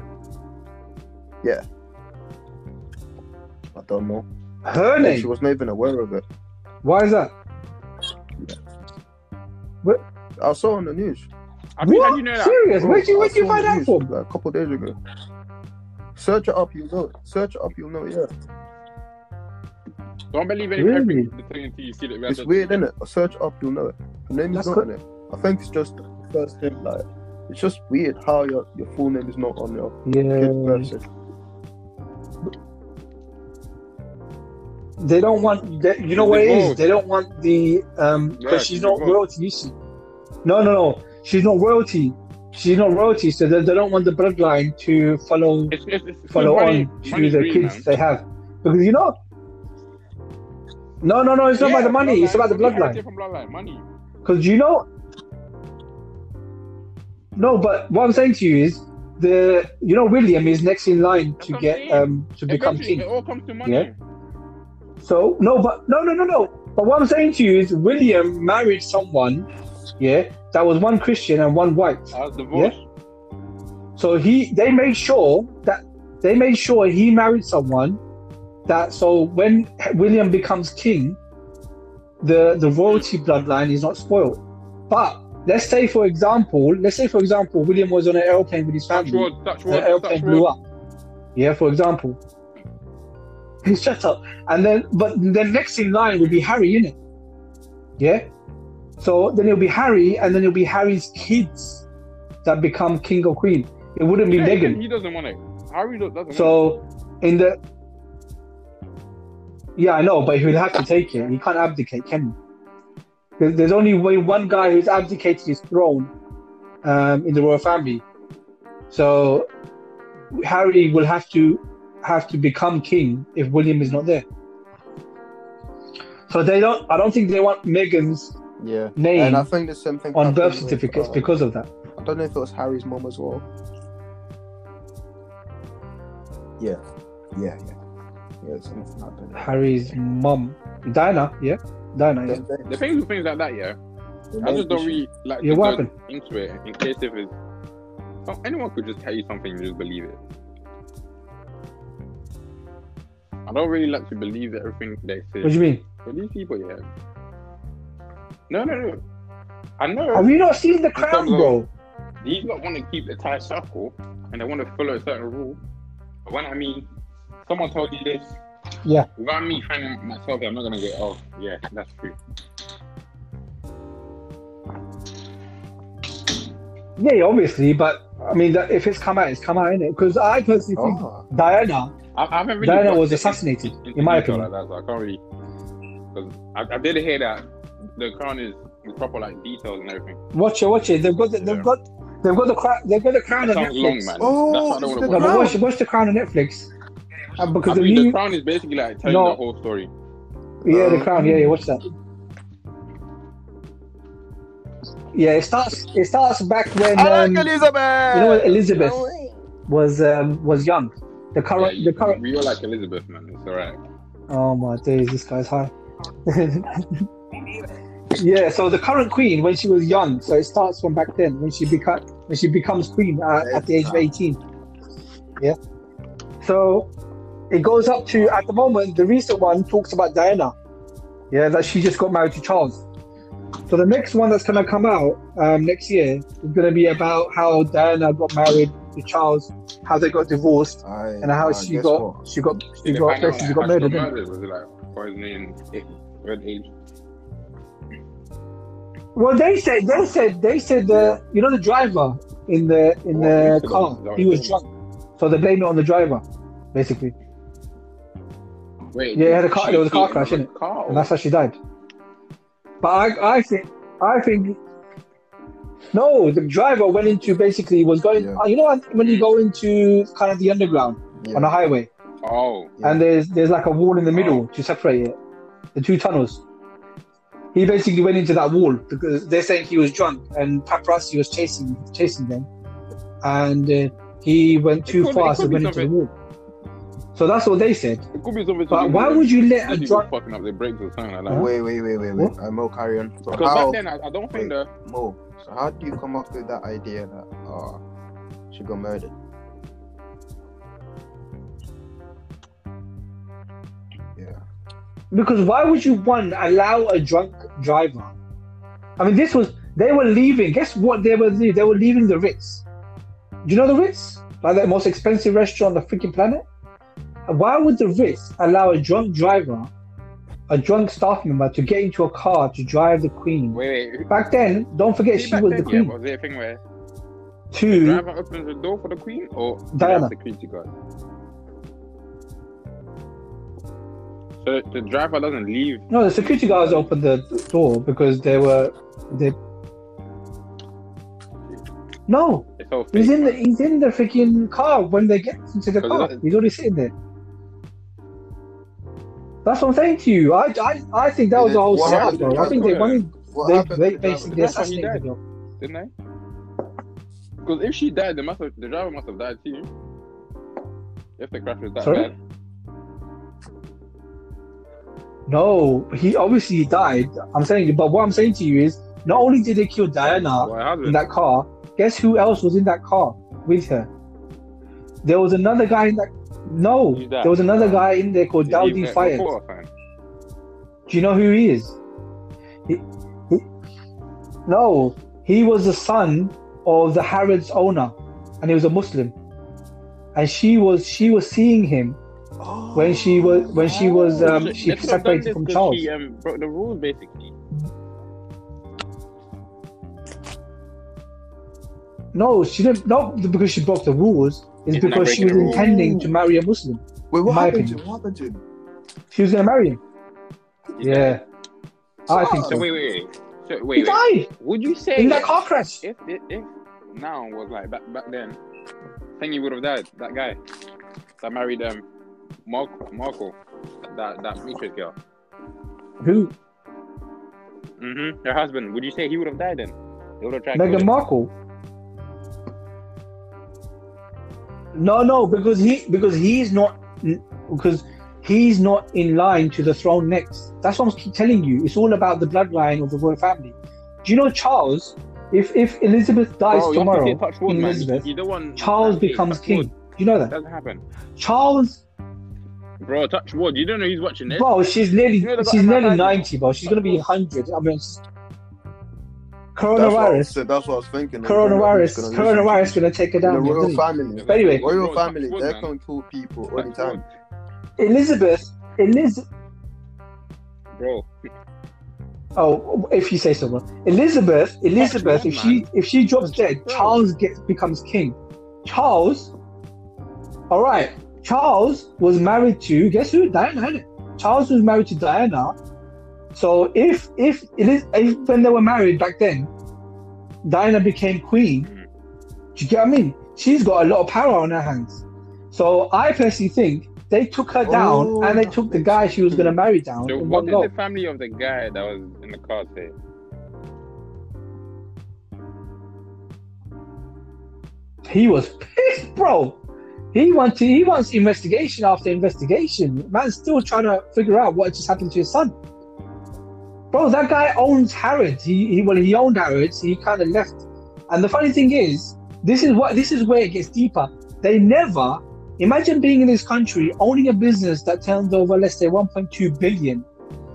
I don't know. her And she was not even aware of it. Why is that? What I saw on the news. I mean, how What? do you know that? Serious? Where'd you where'd you find that news, from? Like a couple days ago. Search it up, you'll know. it. Search it up, you'll know. it, Yeah, Don't believe any Really? everything the thing until you see that. it's weird, isn't it? Search it up, you'll know it. Her name That's is not good. on it. I think it's just the first thing. Like, it's just weird how your your full name is not on your kid's Yeah. birth certificate. they don't want. They, you know She's what it is? They don't want the um because Yeah, she's she's not divorced. royalty. You see? No, no, no. She's not royalty. She's not royalty, so they, they don't want the bloodline to follow It's, it's, it's follow on to the kids man. they have because you know. No, no, no. It's not Yeah, about the money. It's about the bloodline. bloodline. Money. Because you know. No, but what I'm saying to you is the you know William is next in line That's to get um to become king. it all comes to money. Yeah. So no, but no, no, no, no. But what I'm saying to you is William married someone, yeah, that was one Christian and one white. Was. So he they made sure that they made sure he married someone that so when William becomes king, the the royalty bloodline is not spoiled. But let's say for example, let's say for example, William was on an airplane with his family wood, touch the airplane blew up. Yeah, for example. [LAUGHS] Shut up. And then, but the next in line would be Harry, innit? Yeah. So then it'll be Harry, and then it'll be Harry's kids that become king or queen. It wouldn't be Yeah, Meghan. He doesn't want it. Harry doesn't want So in the yeah, I know, but he'll have to take it. He can't abdicate, can he? There's, only way one guy who's abdicated his throne um, in the royal family. So Harry will have to have to become king if William is not there. So they don't. I don't think they want Meghan's Yeah. name And I think the same thing on happened birth with, certificates uh, because of that. I don't know if it was Harry's mom as well. Yeah. Yeah, yeah. Yeah, something happened. Harry's mum, Diana. Yeah, Diana. Yeah. it. The things with things like that, yeah. I just don't really like Yeah, to what happened? into it in case if it's oh, anyone could just tell you something and just believe it. I don't really like to believe everything they say. What do you mean? But these people, yeah. No, no, no. I know Have you not seen the crown, bro? these lot want to keep the tight circle and they want to follow a certain rule. But when I mean, someone told you this, Yeah. without me finding myself, I'm not gonna get, Oh, yeah, that's true. Yeah, yeah, obviously, but I mean, if it's come out, it's come out, in it? Because I personally think Oh. Diana, I, I haven't really. Diana was assassinated, into in my opinion. Like that, so I can't really. Because I, I did hear that the crown is with proper like details and everything. watch it, watch it. They've got, the, they've Yeah. got, they've got the crown, they've got the crown That on Netflix. long, man. Oh, That's why I it's don't want the No, watch. crown. watch, watch the crown on Netflix. Uh, because I the mean, new, the crown is basically like telling No. the whole story. yeah, the Um, crown, yeah, yeah, watch that. Yeah, it starts, it starts back when I like um, Elizabeth. you know Elizabeth was um, was young. The Yeah, current, you- the current. we all like Elizabeth, man. It's alright. Oh my days, this guy's high. [LAUGHS] yeah, so the current queen when she was young, so it starts from back then when she become when she becomes queen uh, at the age of eighteen. Yeah. So it goes up to at the moment the recent one talks about Diana. Yeah, that she just got married to Charles. So the next one that's gonna come out um, next year is gonna be about how Diana got married to Charles, how they got divorced, I, and how I she got she got she Did they got find out, basically got she got didn't murdered? Was it like poisoning, red age? Well, they said they said they said the you know the driver in the in the incident? car Is that what he was drunk, so they blame it on the driver, basically, Wait, Yeah, it had a car- she there was a car crash, on innit? the Car, and that's how she died. But I I think I think no, the driver went into basically was going. Yeah. uh, You know when you go into kind of the underground Yeah. on a highway, oh, Yeah. and there's there's like a wall in the middle to separate it, the two tunnels. He basically went into that wall because they're saying he was drunk and paparazzi was chasing chasing them, and uh, he went too could- fast and be went into the wall. So that's what they said. it could be something. But why would you let a drunk? fucking up their brakes or something like that? Wait, wait, wait, wait, wait. I'm more carry on. So Because how, back then, I, I don't think the Mo, so how do you come up with that idea that uh, she got murdered? Because why would you one allow a drunk driver? I mean, this was they were leaving. Guess what they were doing? They were leaving the Ritz. Do you know the Ritz? Like the most expensive restaurant on the freaking planet. Why would the Ritz allow a drunk driver, a drunk staff member, to get into a car to drive the Queen? wait, wait. Back then, don't forget she was then, the yeah, Queen. was there a thing where the Two, driver opens the door for the queen or Diana. the security guard? So the driver doesn't leave. No, the security guards opened the door because they were they. No, It's all he's in the he's in the freaking car when they get into the car. that- He's already sitting there. That's what I'm saying to you. I I, I think that was a whole What setup, bro. I think they wanted What they, happened? they to the driver? basically That's why he assassinated died. him. didn't they? Because if she died, the, must have, the driver must have died too. If the crash was that Sorry? bad. No, he obviously died. I'm saying, but what I'm saying to you is, not only did they kill Diana in that car, guess who else was in that car with her? There was another guy in that. No, there was another guy in there called Dodi Fayed. Do you know who he is? He, he, no, he was the son of the Harrods owner, and he was a Muslim. And she was she was seeing him when she was when she was um, she they could have done separated from Charles. She um, broke the rules basically. No, she didn't. Not because she broke the rules. It's It's not because she was breaking the rules. intending to marry a Muslim. Wait, what My happened to opinion. him? What happened to him? She was gonna marry him. Yeah, I think So so. wait, wait, wait. So He wait, wait. died Would you say in that car crash. if if, if now was like back back then, think he would have died. That guy that married um Marco, Marco that that Matrix girl. Who? Mm-hmm. Her husband. Would you say he would have died then? They would have tried. Meghan. Markle. No, no, because he because he's not because he's not in line to the throne next. That's what I'm keep telling you. It's all about the bloodline of the royal family. Do you know Charles? If if Elizabeth dies Bro, to tomorrow, wood, Elizabeth, You Charles becomes king. wood. Do you know that? Doesn't happen, Charles, bro. Touch wood. You don't know who's watching this. bro, she's nearly You know she's nearly ninety, bro. She's gonna be hundred. I mean, it's- That's what, coronavirus, that's what I was thinking. coronavirus, Gonna coronavirus listen gonna take her to the down. royal doesn't family. But anyway, Royal Bro, touch family, wood, they man. can kill people all the time. Elizabeth, Elizabeth. bro. Oh, if you say so, bro. Elizabeth, Elizabeth, wood, if she man. if she drops dead, Bro. Charles gets becomes king. Charles, all right. Charles was married to guess who? Diana. Charles was married to Diana. So if if it is if when they were married back then, Diana became queen. Mhm. Do you get what I mean? She's got a lot of power on her hands. So I personally think they took her down Oh, and they took the guy she was going to marry down So what did go. the family of the guy that was in the car say? He was pissed, bro. He wanted he wants investigation after investigation. Man's still trying to figure out what just happened to his son. Bro, that guy owns Harrods. He, he well he owned Harrods. He kind of left. And the funny thing is, this is what this is where it gets deeper. They never imagine being in this country owning a business that turns over let's say 1.2 billion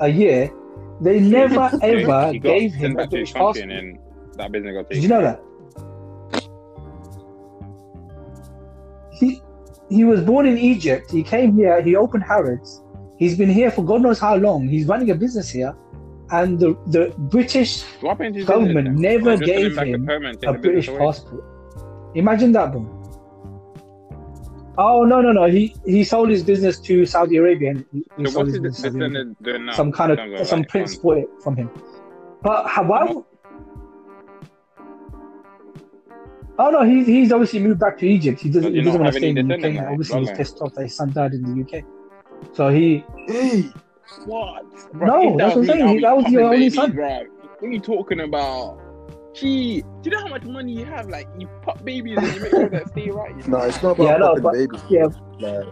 a year. They [LAUGHS] never ever gave him a British passport. and that business got Did you know that? He was born in Egypt. He came here. He opened Harrods. He's been here for God knows how long. He's running a business here, and the the British What happened to his government never Or just send gave him take a British passport. Imagine that, bro. Oh no no no! He he sold his business to Saudi Arabia. And he, he So sold his business to Saudi Arabia. now? Some kind of some prince bought it from him. But how, why? Oh no, he's he's obviously moved back to Egypt. He doesn't he he doesn't want to stay in the UK. descendant, now. like, Obviously, he's bloodline? pissed off that his son died in the UK. So he Hey, What? No, that's what I'm saying. He- that was your only babies, son. bruh. What are you talking about? Gee, do you know how much money you have? Like, you pop babies and you make sure that stay right. You [LAUGHS] no, it's not about Yeah, no, popping but- babies. yeah. Like,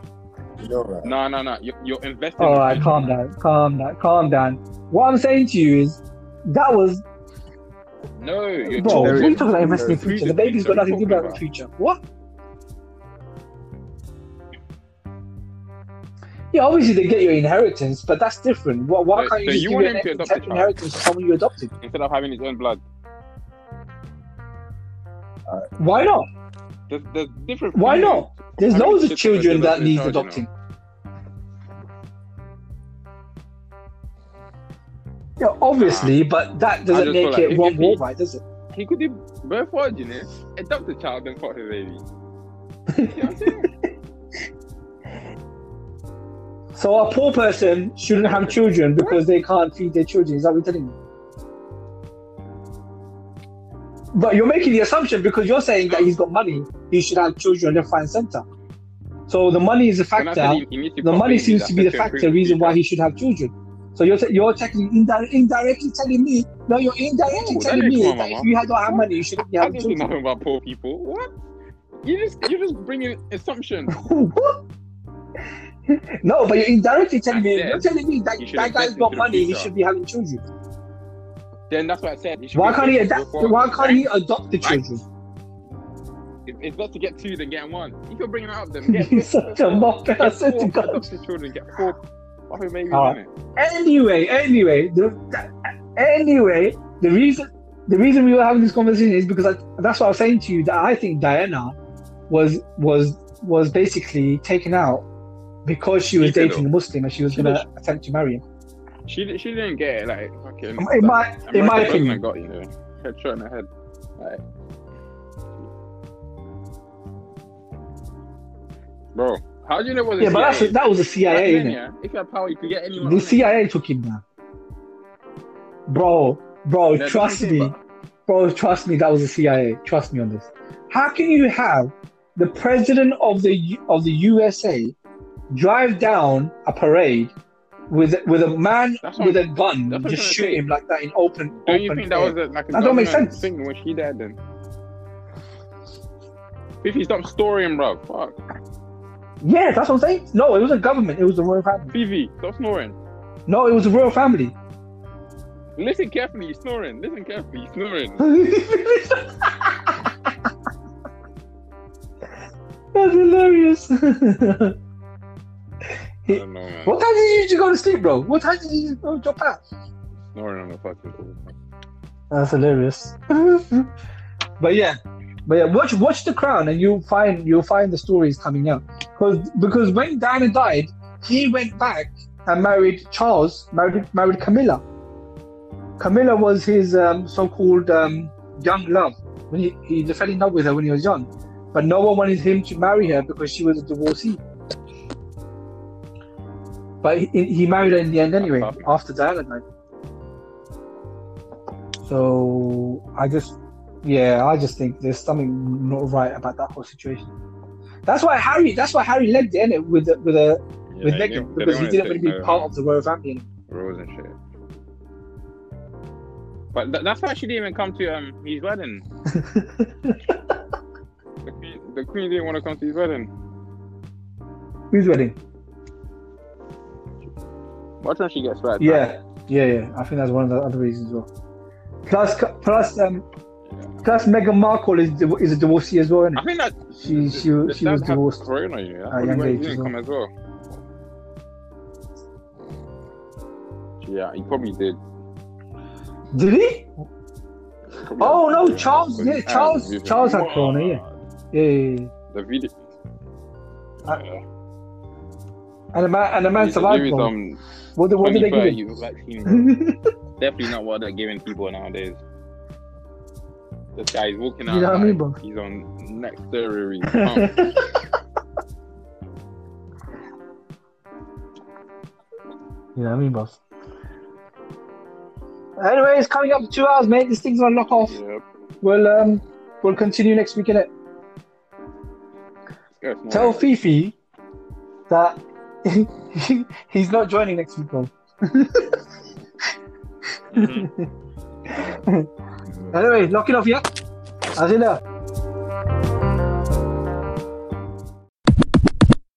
you know, right? No, no, no. You're, you're investing. all in calm down, calm down, calm down. What I'm saying to you is that was No, you're bro. What are you talking about investing in future? The baby's got nothing to do about the future. What? Yeah, obviously they get your inheritance, but that's different. Why, why So- can't you so just you give want your him to adopt a inheritance to someone you adopted? Instead of having his own blood. Why not? There's, there's different. Why not? There's loads of kids with a children that need child, you know. adopting. Yeah, obviously, but that doesn't make like it if- wrong if or he- right, does it? He could do both words, you know. Adopt a child and fuck his baby. You know what I'm? [LAUGHS] So a poor person shouldn't have children because they can't feed their children. Is that what you're telling me? But you're making the assumption because you're saying that he's got money, he should have children left, right, and center. So the money is a factor. he- he The money seems to be the factor, reason why he should have children. So you're you're technically indi- indirectly telling me, no, you're indirectly telling me that if you had don't have money, you shouldn't be I having don't know children. nothing about poor people. What? You just you just bringing assumptions. [LAUGHS] What? no, but you're indirectly telling I me, said you're telling me that you that guy's got money, he should be having children. Then that's what I said. Why can't he adapt? Why can't he adopt the Right. children? It- It's better to get two than get one. If you're bringing it up, then get You're such a muppet, I swear to [LAUGHS] God. adopted children. Get four. Fucking babies All on right. it. Anyway, anyway, the, that- anyway, the reason the reason we were having this conversation is because I, that's what I was saying to you that I think Diana was was was basically taken out because she was She dating though. a Muslim and she was going to attempt to marry him. She she didn't get it. Like fucking. In my in my American opinion, president got you know headshot in the head. Like, bro, how do you know what the yeah, but CIA? that's, that was the CIA, then, yeah, if you had power, you could get anyone. The on it. CIA took him down, bro. Bro, that's trust me, bro. Trust me, that was the CIA. Trust me on this. How can you have the president of the of the USA drive down a parade with with a man That's what- with a gun, what just shoot him like that in open Don't you open think that air? was a, like a That don't make sense. thing when she died then? if Fifi, stop storing, bro. Fuck. Yeah, that's what I'm saying. No, it was a government. It was the royal family. Fifi, stop snoring. No, it was the royal family. Listen carefully, you're snoring. Listen carefully, you're snoring. [LAUGHS] That's hilarious. [LAUGHS] Know, what time did you go to sleep, bro? What time did you go drop out? Snoring on the fucking. That's hilarious. [LAUGHS] but yeah, but yeah, watch watch The Crown, and you'll find you'll find the stories coming out. Because because when Diana died, he went back and married Charles, married married Camilla. Camilla was his um, so-called um, young love. When he, he fell in love with her when he was young, but no one wanted him to marry her because she was a divorcee. But he, he married her in the end anyway after Diana died. So I just, yeah, I just think there's something not right about that whole situation. That's why Harry. That's why Harry legged it with with a with Meghan because he didn't want to be no part of the royal family. Rose and shit. But th- that's why she didn't even come to um his wedding. [LAUGHS] The queen, the queen didn't want to come to his wedding. Whose wedding? Watch when she gets back. Yeah, yeah, yeah. I think that's one of the other reasons as well. Plus, plus, um, plus Meghan Markle is div- is a divorcee as well, isn't I think that She she the she was divorced. Corona. That's at probably young age as well. as well. Yeah, he probably did. Did he? Probably Oh, no, Charles- yeah, Charles- Charles had corona, yeah. Yeah, yeah, yeah. The video. Uh, Yeah. And a man and a man survived. some What, did- what did they give 24 him? you vaccine. [LAUGHS] Definitely not what they're giving people nowadays. This guy is walking out. You know what I mean, like bro? He's on next steroids. [LAUGHS] You know what I mean, boss? Anyway, it's coming up to two hours, mate. This thing's gonna knock off. Yep. We'll um we'll continue next week, innit? Yes, no. Tell Fifi that [LAUGHS] he's not joining next week, bro. Mhm. [LAUGHS] Anyway, lock it off, ya. Yeah?